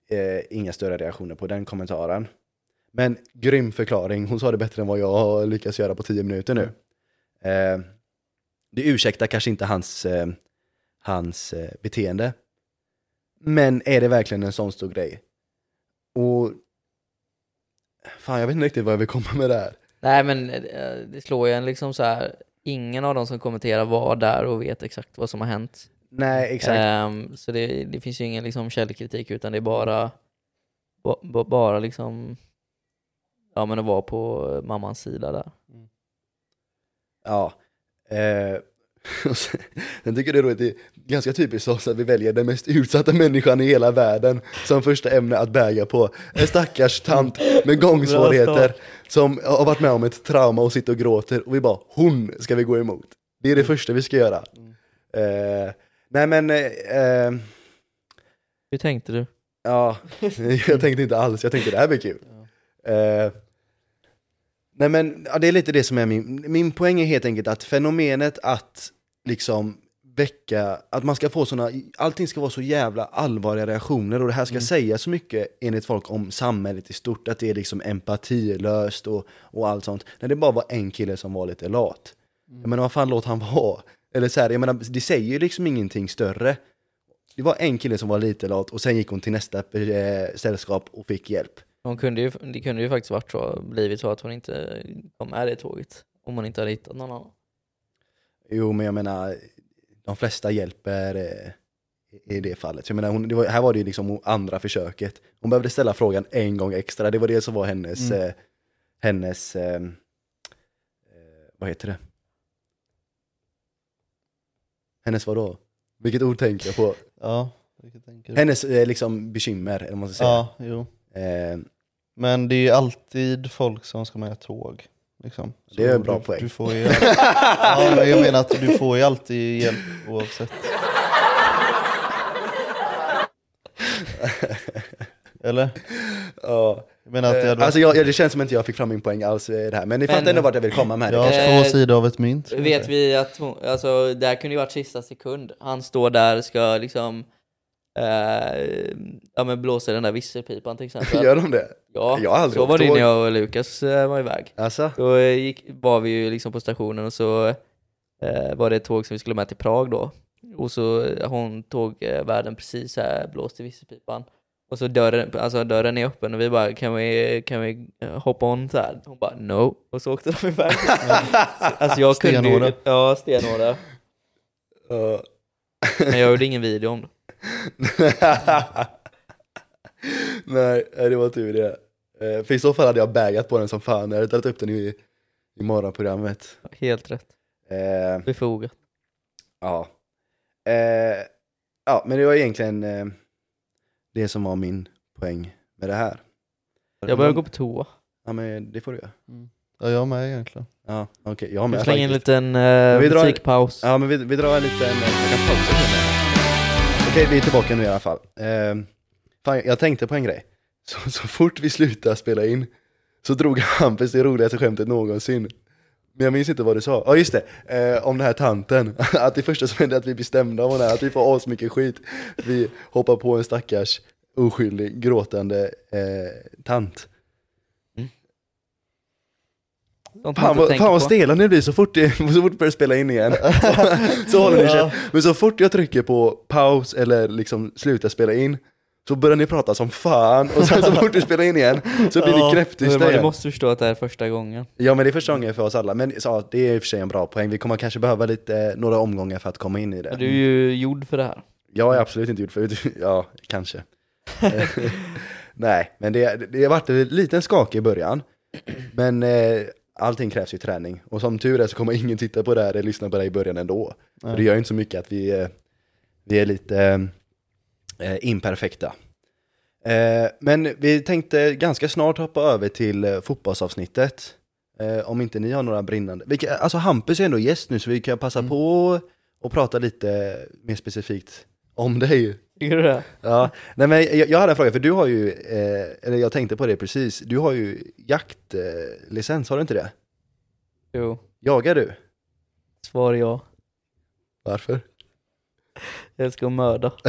eh, inga större reaktioner på den kommentaren. Men grym förklaring, hon sa det bättre än vad jag har lyckats göra på tio minuter nu. Eh, det ursäktar kanske inte hans, eh, hans eh, beteende. Men är det verkligen en sån stor grej? Och Fan jag vet inte riktigt vad jag vill komma med det här. Nej men eh, det slår ju en liksom så här. ingen av de som kommenterar var där och vet exakt vad som har hänt. Nej exakt. Ehm, så det, det finns ju ingen liksom källkritik utan det är bara, ba, ba, bara liksom, ja men att vara på mammans sida där. Ja. Eh, sen- tycker jag det är roligt, det är ganska typiskt oss att vi väljer den mest utsatta människan i hela världen som första ämne att bäga på. En stackars tant med gångsvårigheter som har varit med om ett trauma och sitter och gråter och vi bara hon ska vi gå emot. Det är det första vi ska göra. Eh, nej men, eh, Hur tänkte du? ja, jag tänkte inte alls, jag tänkte det här blir kul. Eh, nej men, ja, det är lite det som är min, min poäng är helt enkelt att fenomenet att liksom väcka, att man ska få såna, allting ska vara så jävla allvarliga reaktioner och det här ska säga så mycket enligt folk om samhället i stort, att det är liksom empatilöst och, och allt sånt. När det bara var en kille som var lite lat. Jag menar vad fan låt han vara? Eller så här, jag menar, det säger ju liksom ingenting större. Det var en kille som var lite lat och sen gick hon till nästa eh, sällskap och fick hjälp. Hon kunde ju, det kunde ju faktiskt varit så, blivit så att hon inte kom med det tåget. Om hon inte hade hittat någon annan. Jo, men jag menar, de flesta hjälper eh, i det fallet. Så jag menar, hon, det var, här var det ju liksom andra försöket. Hon behövde ställa frågan en gång extra. Det var det som var hennes, Mm. eh, hennes, eh, eh, vad heter det? Hennes vadå? Vilket ord tänker jag på? Ja, vilket tänker du? Hennes eh, liksom bekymmer, eller vad man ska säga. Ja, jo. Eh, Men det är alltid folk som ska med tåg. Liksom. Det är en bra du, poäng. Du får ju, ja, men jag menar att du får ju alltid hjälp oavsett. Eller? ja. Jag menar att det hade varit- alltså jag, jag, det känns som att inte jag fick fram min poäng alls i det här. Men ni fattar ändå vart jag vill komma med det. Ja, kanske. två sidor av ett mynt. Vet vi att hon, alltså det här kunde ju varit sista sekund. Han står där, ska liksom, eh, ja men blåsa i den där visselpipan till exempel. Gör de det? Ja, Jag har aldrig så var det tåg. när jag och Lukas eh, var iväg. Alltså? Då eh, gick, var vi ju liksom på stationen och så eh, var det ett tåg som vi skulle med till Prag då. Och så hon tågvärden precis här blåst i visselpipan. Och så dörren, alltså dörren är öppen och vi bara kan vi, kan vi hoppa on så här? Hon bara no. Och så åkte de iväg. alltså jag kunde ju, ja stenhårda. Men jag gjorde ingen video om det. Nej, det var tur det. Eh, För i så fall hade jag bägat på den som fan, jag hade tagit upp den i, i morgonprogrammet. Helt rätt. Eh, Befogat. ja. Eh, ja, men det var egentligen eh, det som var min poäng med det här. Jag börjar gå på toa. Ja, men det får du göra. Ja, jag med egentligen. Ja, okej, jag med Jag slänger en liten eh, Vi drar- musikpaus. Ja, men vi, vi drar en liten... Jag kan pausa. Okej, vi är tillbaka nu i alla fall. Eh, Fan, jag tänkte på en grej. Så, så fort vi slutade spela in så drog Hampus det roligaste skämtet någonsin. Men jag minns inte vad du sa. Ja just det, eh, om den här tanten. Att det första som hände är att vi blir stämda av här, att vi får asmycket skit. Vi hoppar på en stackars oskyldig gråtande eh, tant. Sånt Fan vad, fan vad stela ni blir så fort, det, så fort det börjar spela in igen. Så, så håller ni Ja. käft. Men så fort jag trycker på paus eller liksom sluta spela in så börjar ni prata som fan och sen så fort du spelar in igen så blir Ja, ni knäpptysta Men du måste förstå att det här är första gången. Ja men det är första gången för oss alla, men så, det är i och för sig en bra poäng. Vi kommer kanske behöva lite, några omgångar för att komma in i det. Du är ju gjord för det här. Jag är absolut inte gjort förut, ja kanske. Nej, men det, det har varit en liten skak i början. Men eh, allting krävs ju träning. Och som tur är så kommer ingen titta på det här eller lyssna på det här i början ändå. För det gör ju inte så mycket att vi, eh, vi är lite eh, imperfekta. Eh, men vi tänkte ganska snart hoppa över till eh, fotbollsavsnittet. Eh, om inte ni har några brinnande. Vilka, alltså Hampus är ändå gäst nu så vi kan passa på och prata lite mer specifikt om dig. Tycker du det? Ja, nej men jag, jag hade en fråga, för du har ju, eh, eller jag tänkte på det precis, du har ju jaktlicens, licens, har du inte det? Jo. Jagar du? Svar ja. Varför? Jag älskar att mörda.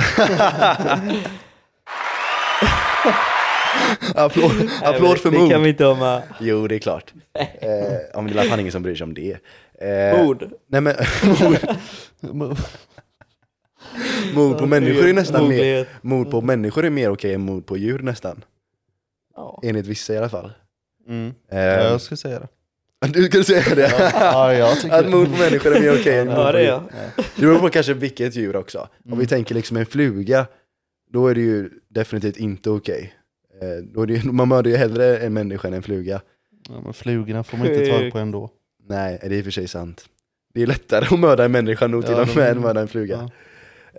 applåd applåd för det mod! kan vi inte ha med. Jo, det är klart. Eh, om det är fall ingen som bryr sig om det. Eh, Mord. Nej men, mord, mord på människor är nästan mer, mord på människor är mer okej än mord på djur nästan. Ja. Enligt vissa i alla fall. Mm. Eh, Ja, jag ska säga det. Du skulle säga det? Ja, jag tycker Att mord på människor är mer okej än mord Ja, på djur. Det beror på kanske vilket djur också. Om vi tänker liksom en fluga, då är det ju definitivt inte okej. Eh, då är det ju, man mördar ju hellre en människa än en fluga. Ja, men flugorna får man inte tag på ändå. Nej, det är i och för sig sant. Det är lättare att mörda en människa nog till Ja, och med än mörda en fluga.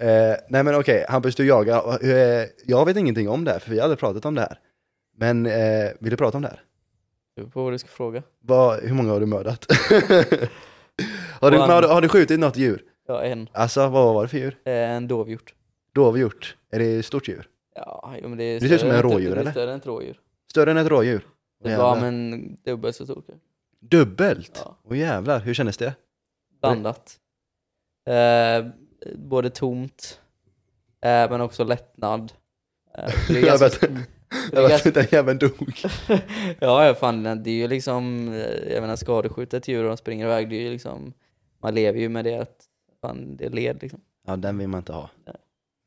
Eh, nej men okej, Hampus du jagar. Eh, jag vet ingenting om det här, för vi har aldrig pratat om det här. Men eh, vill du prata om det här? Det beror på vad du ska fråga. Vad, hur många har du mördat? har, du, har, har du skjutit något djur? Ja, en. Alltså vad var det för djur? Eh, En dovhjort. Dovhjort? Är det ett stort djur? Ja, jo, men det är Det ser ut som en rådjur, det är eller? större än ett rådjur. Större än ett rådjur? Åh, Det var men dubbelt så stort. Dubbelt? Ja. Åh jävlar, hur kändes det? Blandat. Eh, både tomt, eh, men också lättnad. Eh, för det är Jag ganska, vet, jag vet, den jäveln dog. ja, ja, fan, det är ju liksom, eh, jag menar skadeskjuta ett djur och de springer iväg, det är ju liksom, man lever ju med det att, fan, det är led liksom. Ja, den vill man inte ha. Nej.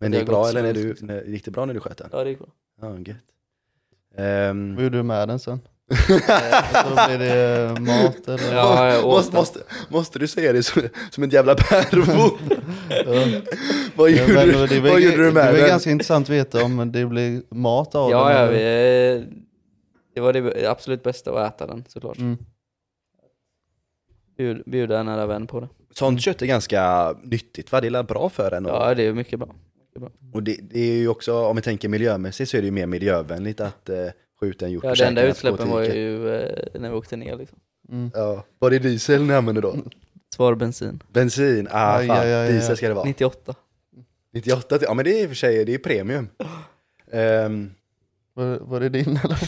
Men Det gick bra eller när du, liksom. gick det bra när du sköt den? Ja, det är bra. Ja, gött. Ehm, Vad gjorde du med den sen? Så då blir det mat eller? Ja, jag åt måste, måste, måste du säga det som, som ett jävla pervo? Ja. vad Ja, gjorde, men du, det är väl- vad gjorde du med Det den? ganska intressant att veta om det blir mat av Ja, den. ja, vi, eh, det var det absolut bästa att äta den såklart. Mm. Bjud, bjuda en nära vän på det. Sånt kött är ganska nyttigt va? Det är bra för en. Och, Ja, det är mycket bra. och det, det är ju också, om vi tänker miljömässigt så är det ju mer miljövänligt att eh, skjuta en hjort Ja, och det enda käka utsläppen var ju eh, när vi åkte ner liksom. Mm. Ja. Var det diesel ni använde då? Svar bensin. Bensin? Ah, Aj, fan. aj, aj, aj. Diesel ska det vara. 98. 98, ja men det är i och för sig, det är premium. Ehm, Var, var det din eller?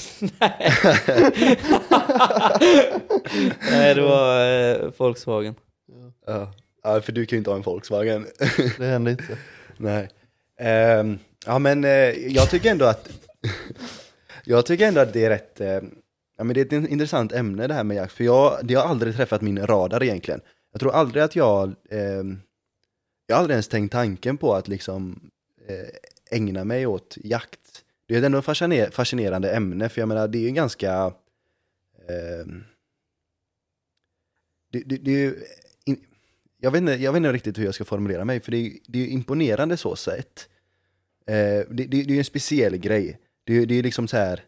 Nej, det var eh, Volkswagen. ja. ja, för du kan ju inte ha en Volkswagen. Det hände inte. Nej. Ehm, ja men eh, jag tycker ändå att jag tycker ändå att det är rätt eh, Ja men det är ett in- intressant ämne det här med jakt, för jag, det har aldrig träffat min radar egentligen. Jag tror aldrig att jag eh, Jag har aldrig ens tänkt tanken på att liksom eh, ägna mig åt jakt. Det är ändå ett fasciner- fascinerande ämne, för jag menar det är ju ganska eh, det, det, det är ju in, jag, vet inte, jag vet inte riktigt hur jag ska formulera mig, för det är, det är ju imponerande så sett. Eh, det, det, det är ju en speciell grej. Det, är- det är liksom så här,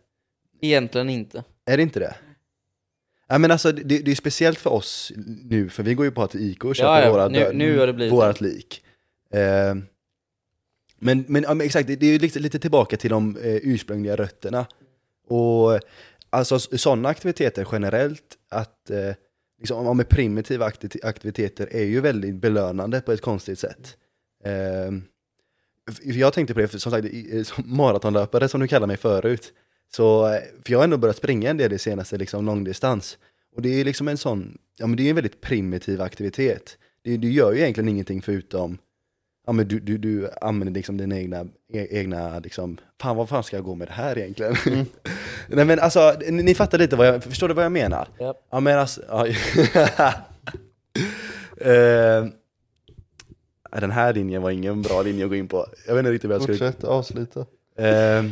Egentligen inte. är det inte det? Ja men alltså det, det är speciellt för oss nu, för vi går ju på till IK och köper Ja, ja, våra nu- nu har det blivit vårat lik. Eh, men, men, ja, men exakt, det, det är ju lite, lite tillbaka till de eh, ursprungliga rötterna. Och alltså sådana aktiviteter generellt, att eh, liksom, om med primitiva akti- aktiviteter är ju väldigt belönande på ett konstigt sätt. Eh, jag tänkte på det, för som sagt, som maratonlöpare som du kallar mig förut. Så, eh, för jag har ändå börjat springa en del i senaste liksom, långdistans. Och det är liksom en sån, ja men det är en väldigt primitiv aktivitet. Det, du gör ju egentligen ingenting förutom, ja men du, du, du använder liksom dina egna, e, egna liksom, fan vad fan ska jag gå med det här egentligen? Nej men alltså, ni, ni fattar lite vad jag, förstår du vad jag menar? Japp. Ja men alltså, ja. Eh, den här linjen var ingen bra linje att gå in på. Jag vet inte riktigt vad jag skulle... Fortsätt, avsluta. Eh,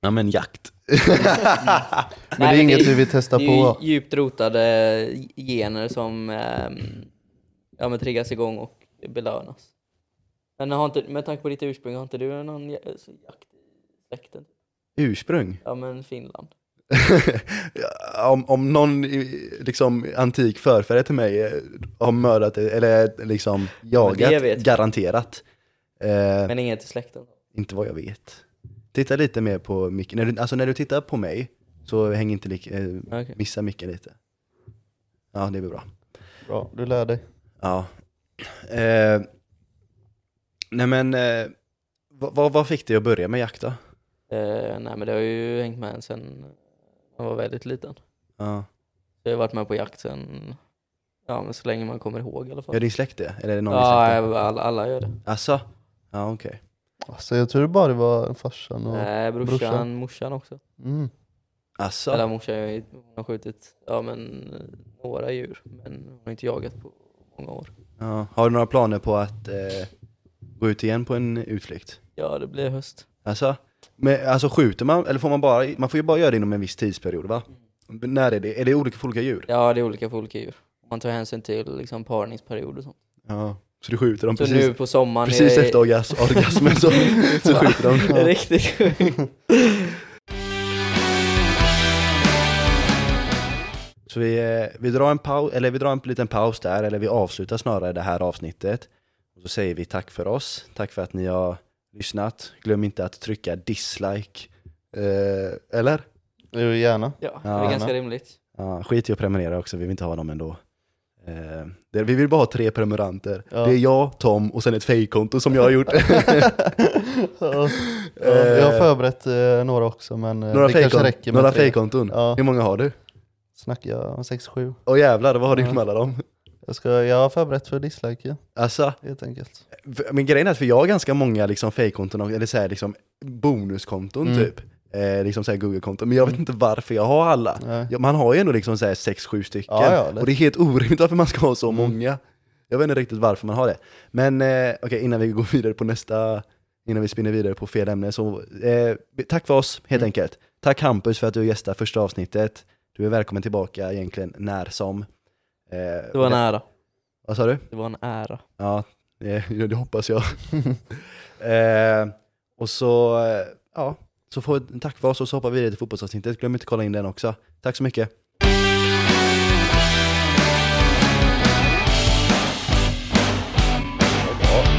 ja men jakt. Men det är inget du vill testa det är på. ju djupt rotade gener som ehm, ja, men triggas igång och belönas. Men har inte, med tanke på ditt ursprung, har inte du någon ja- jakt i släkten? Ursprung? Ja men Finland. Om, om någon liksom antik förfäder till mig eh, har mördat eller liksom jagat, garanterat. Eh, Men inget i släkten. Inte vad jag vet. Titta lite mer på micken. När du, alltså när du tittar på mig så häng inte lika, eh, Okej. missa micken lite. Ja, det blir bra. Bra, du lär dig. Ja. Eh, nej men, eh, vad, vad, vad fick dig att börja med jakt då? Eh, nej men det har ju hängt med sen man var väldigt liten. Ja. Jag har varit med på jakt sen, ja men så länge man kommer ihåg i alla fall. Gör din släkt det? Eller är det någon i Ja, släkten? alla, alla gör det. Alltså? Ja, okej. Alltså, jag tror bara det var farsan och Nej, brorsan, brorsan. morsan också. Mm. Alltså? Eller morsan har hon har skjutit, ja men några djur, men hon har inte jagat på många år. Ja. Har du några planer på att eh, gå ut igen på en utflykt? Ja, det blir höst. Alltså, men, alltså skjuter man, eller får man bara, man får ju bara göra det inom en viss tidsperiod va? När är det? Är det olika för olika djur? Ja, det är olika för olika djur. Man tar hänsyn till liksom parningsperiod och sånt. Ja. Så du skjuter dem Så precis, nu på sommaren precis efter orgas, orgasmen så, så skjuter de? Det är riktigt sjukt. Så vi, eh, vi, drar en paus, eller vi drar en liten paus där, eller vi avslutar snarare det här avsnittet. Och så säger vi tack för oss, tack för att ni har lyssnat. Glöm inte att trycka dislike, eh, eller? Jo, gärna. Ja, det är ganska rimligt. Ja, skit i att prenumerera också, vi vill inte ha dem ändå. Eh, det, vi vill bara ha tre prenumeranter. Ja. Det är jag, Tom och sen ett fejkkonto som jag har gjort. Ja. Ja, jag har förberett eh, några också men eh, Några det kanske räcker med några fejkkonton? Ja. Hur många har du? Snackar jag 6-7? Åh jävlar, vad har du Ja. gjort med alla dem? Jag, ska, jag har förberett för dislike ja. Alltså, helt enkelt. För- Men grejen är att för jag har ganska många liksom fejkkonton, eller så här, liksom bonuskonton Mm. typ. Eh, liksom så här Google-konton, men jag vet inte varför jag har alla. Ja, man har ju ändå liksom så här 6-7 stycken. Ja, ja, lätt. och det är helt orimligt varför man ska ha så Mm. många. Jag vet inte riktigt varför man har det. Men eh, okej, innan vi går vidare på nästa, innan vi spinner vidare på fel ämne, så eh, tack för oss helt Mm. enkelt. Tack Hampus för att du gästade första avsnittet. Du är välkommen tillbaka egentligen när som. Eh, Det var en ära. Vad sa du? Det var en ära. Ja, det, det hoppas jag. eh, och så, eh, ja, så får tack för oss och så hoppar vi vidare till fotbollsavsnittet. Glöm inte att kolla in den också. Tack så mycket.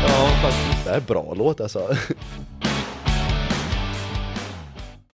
Ja, faktiskt. Det här är bra låt alltså.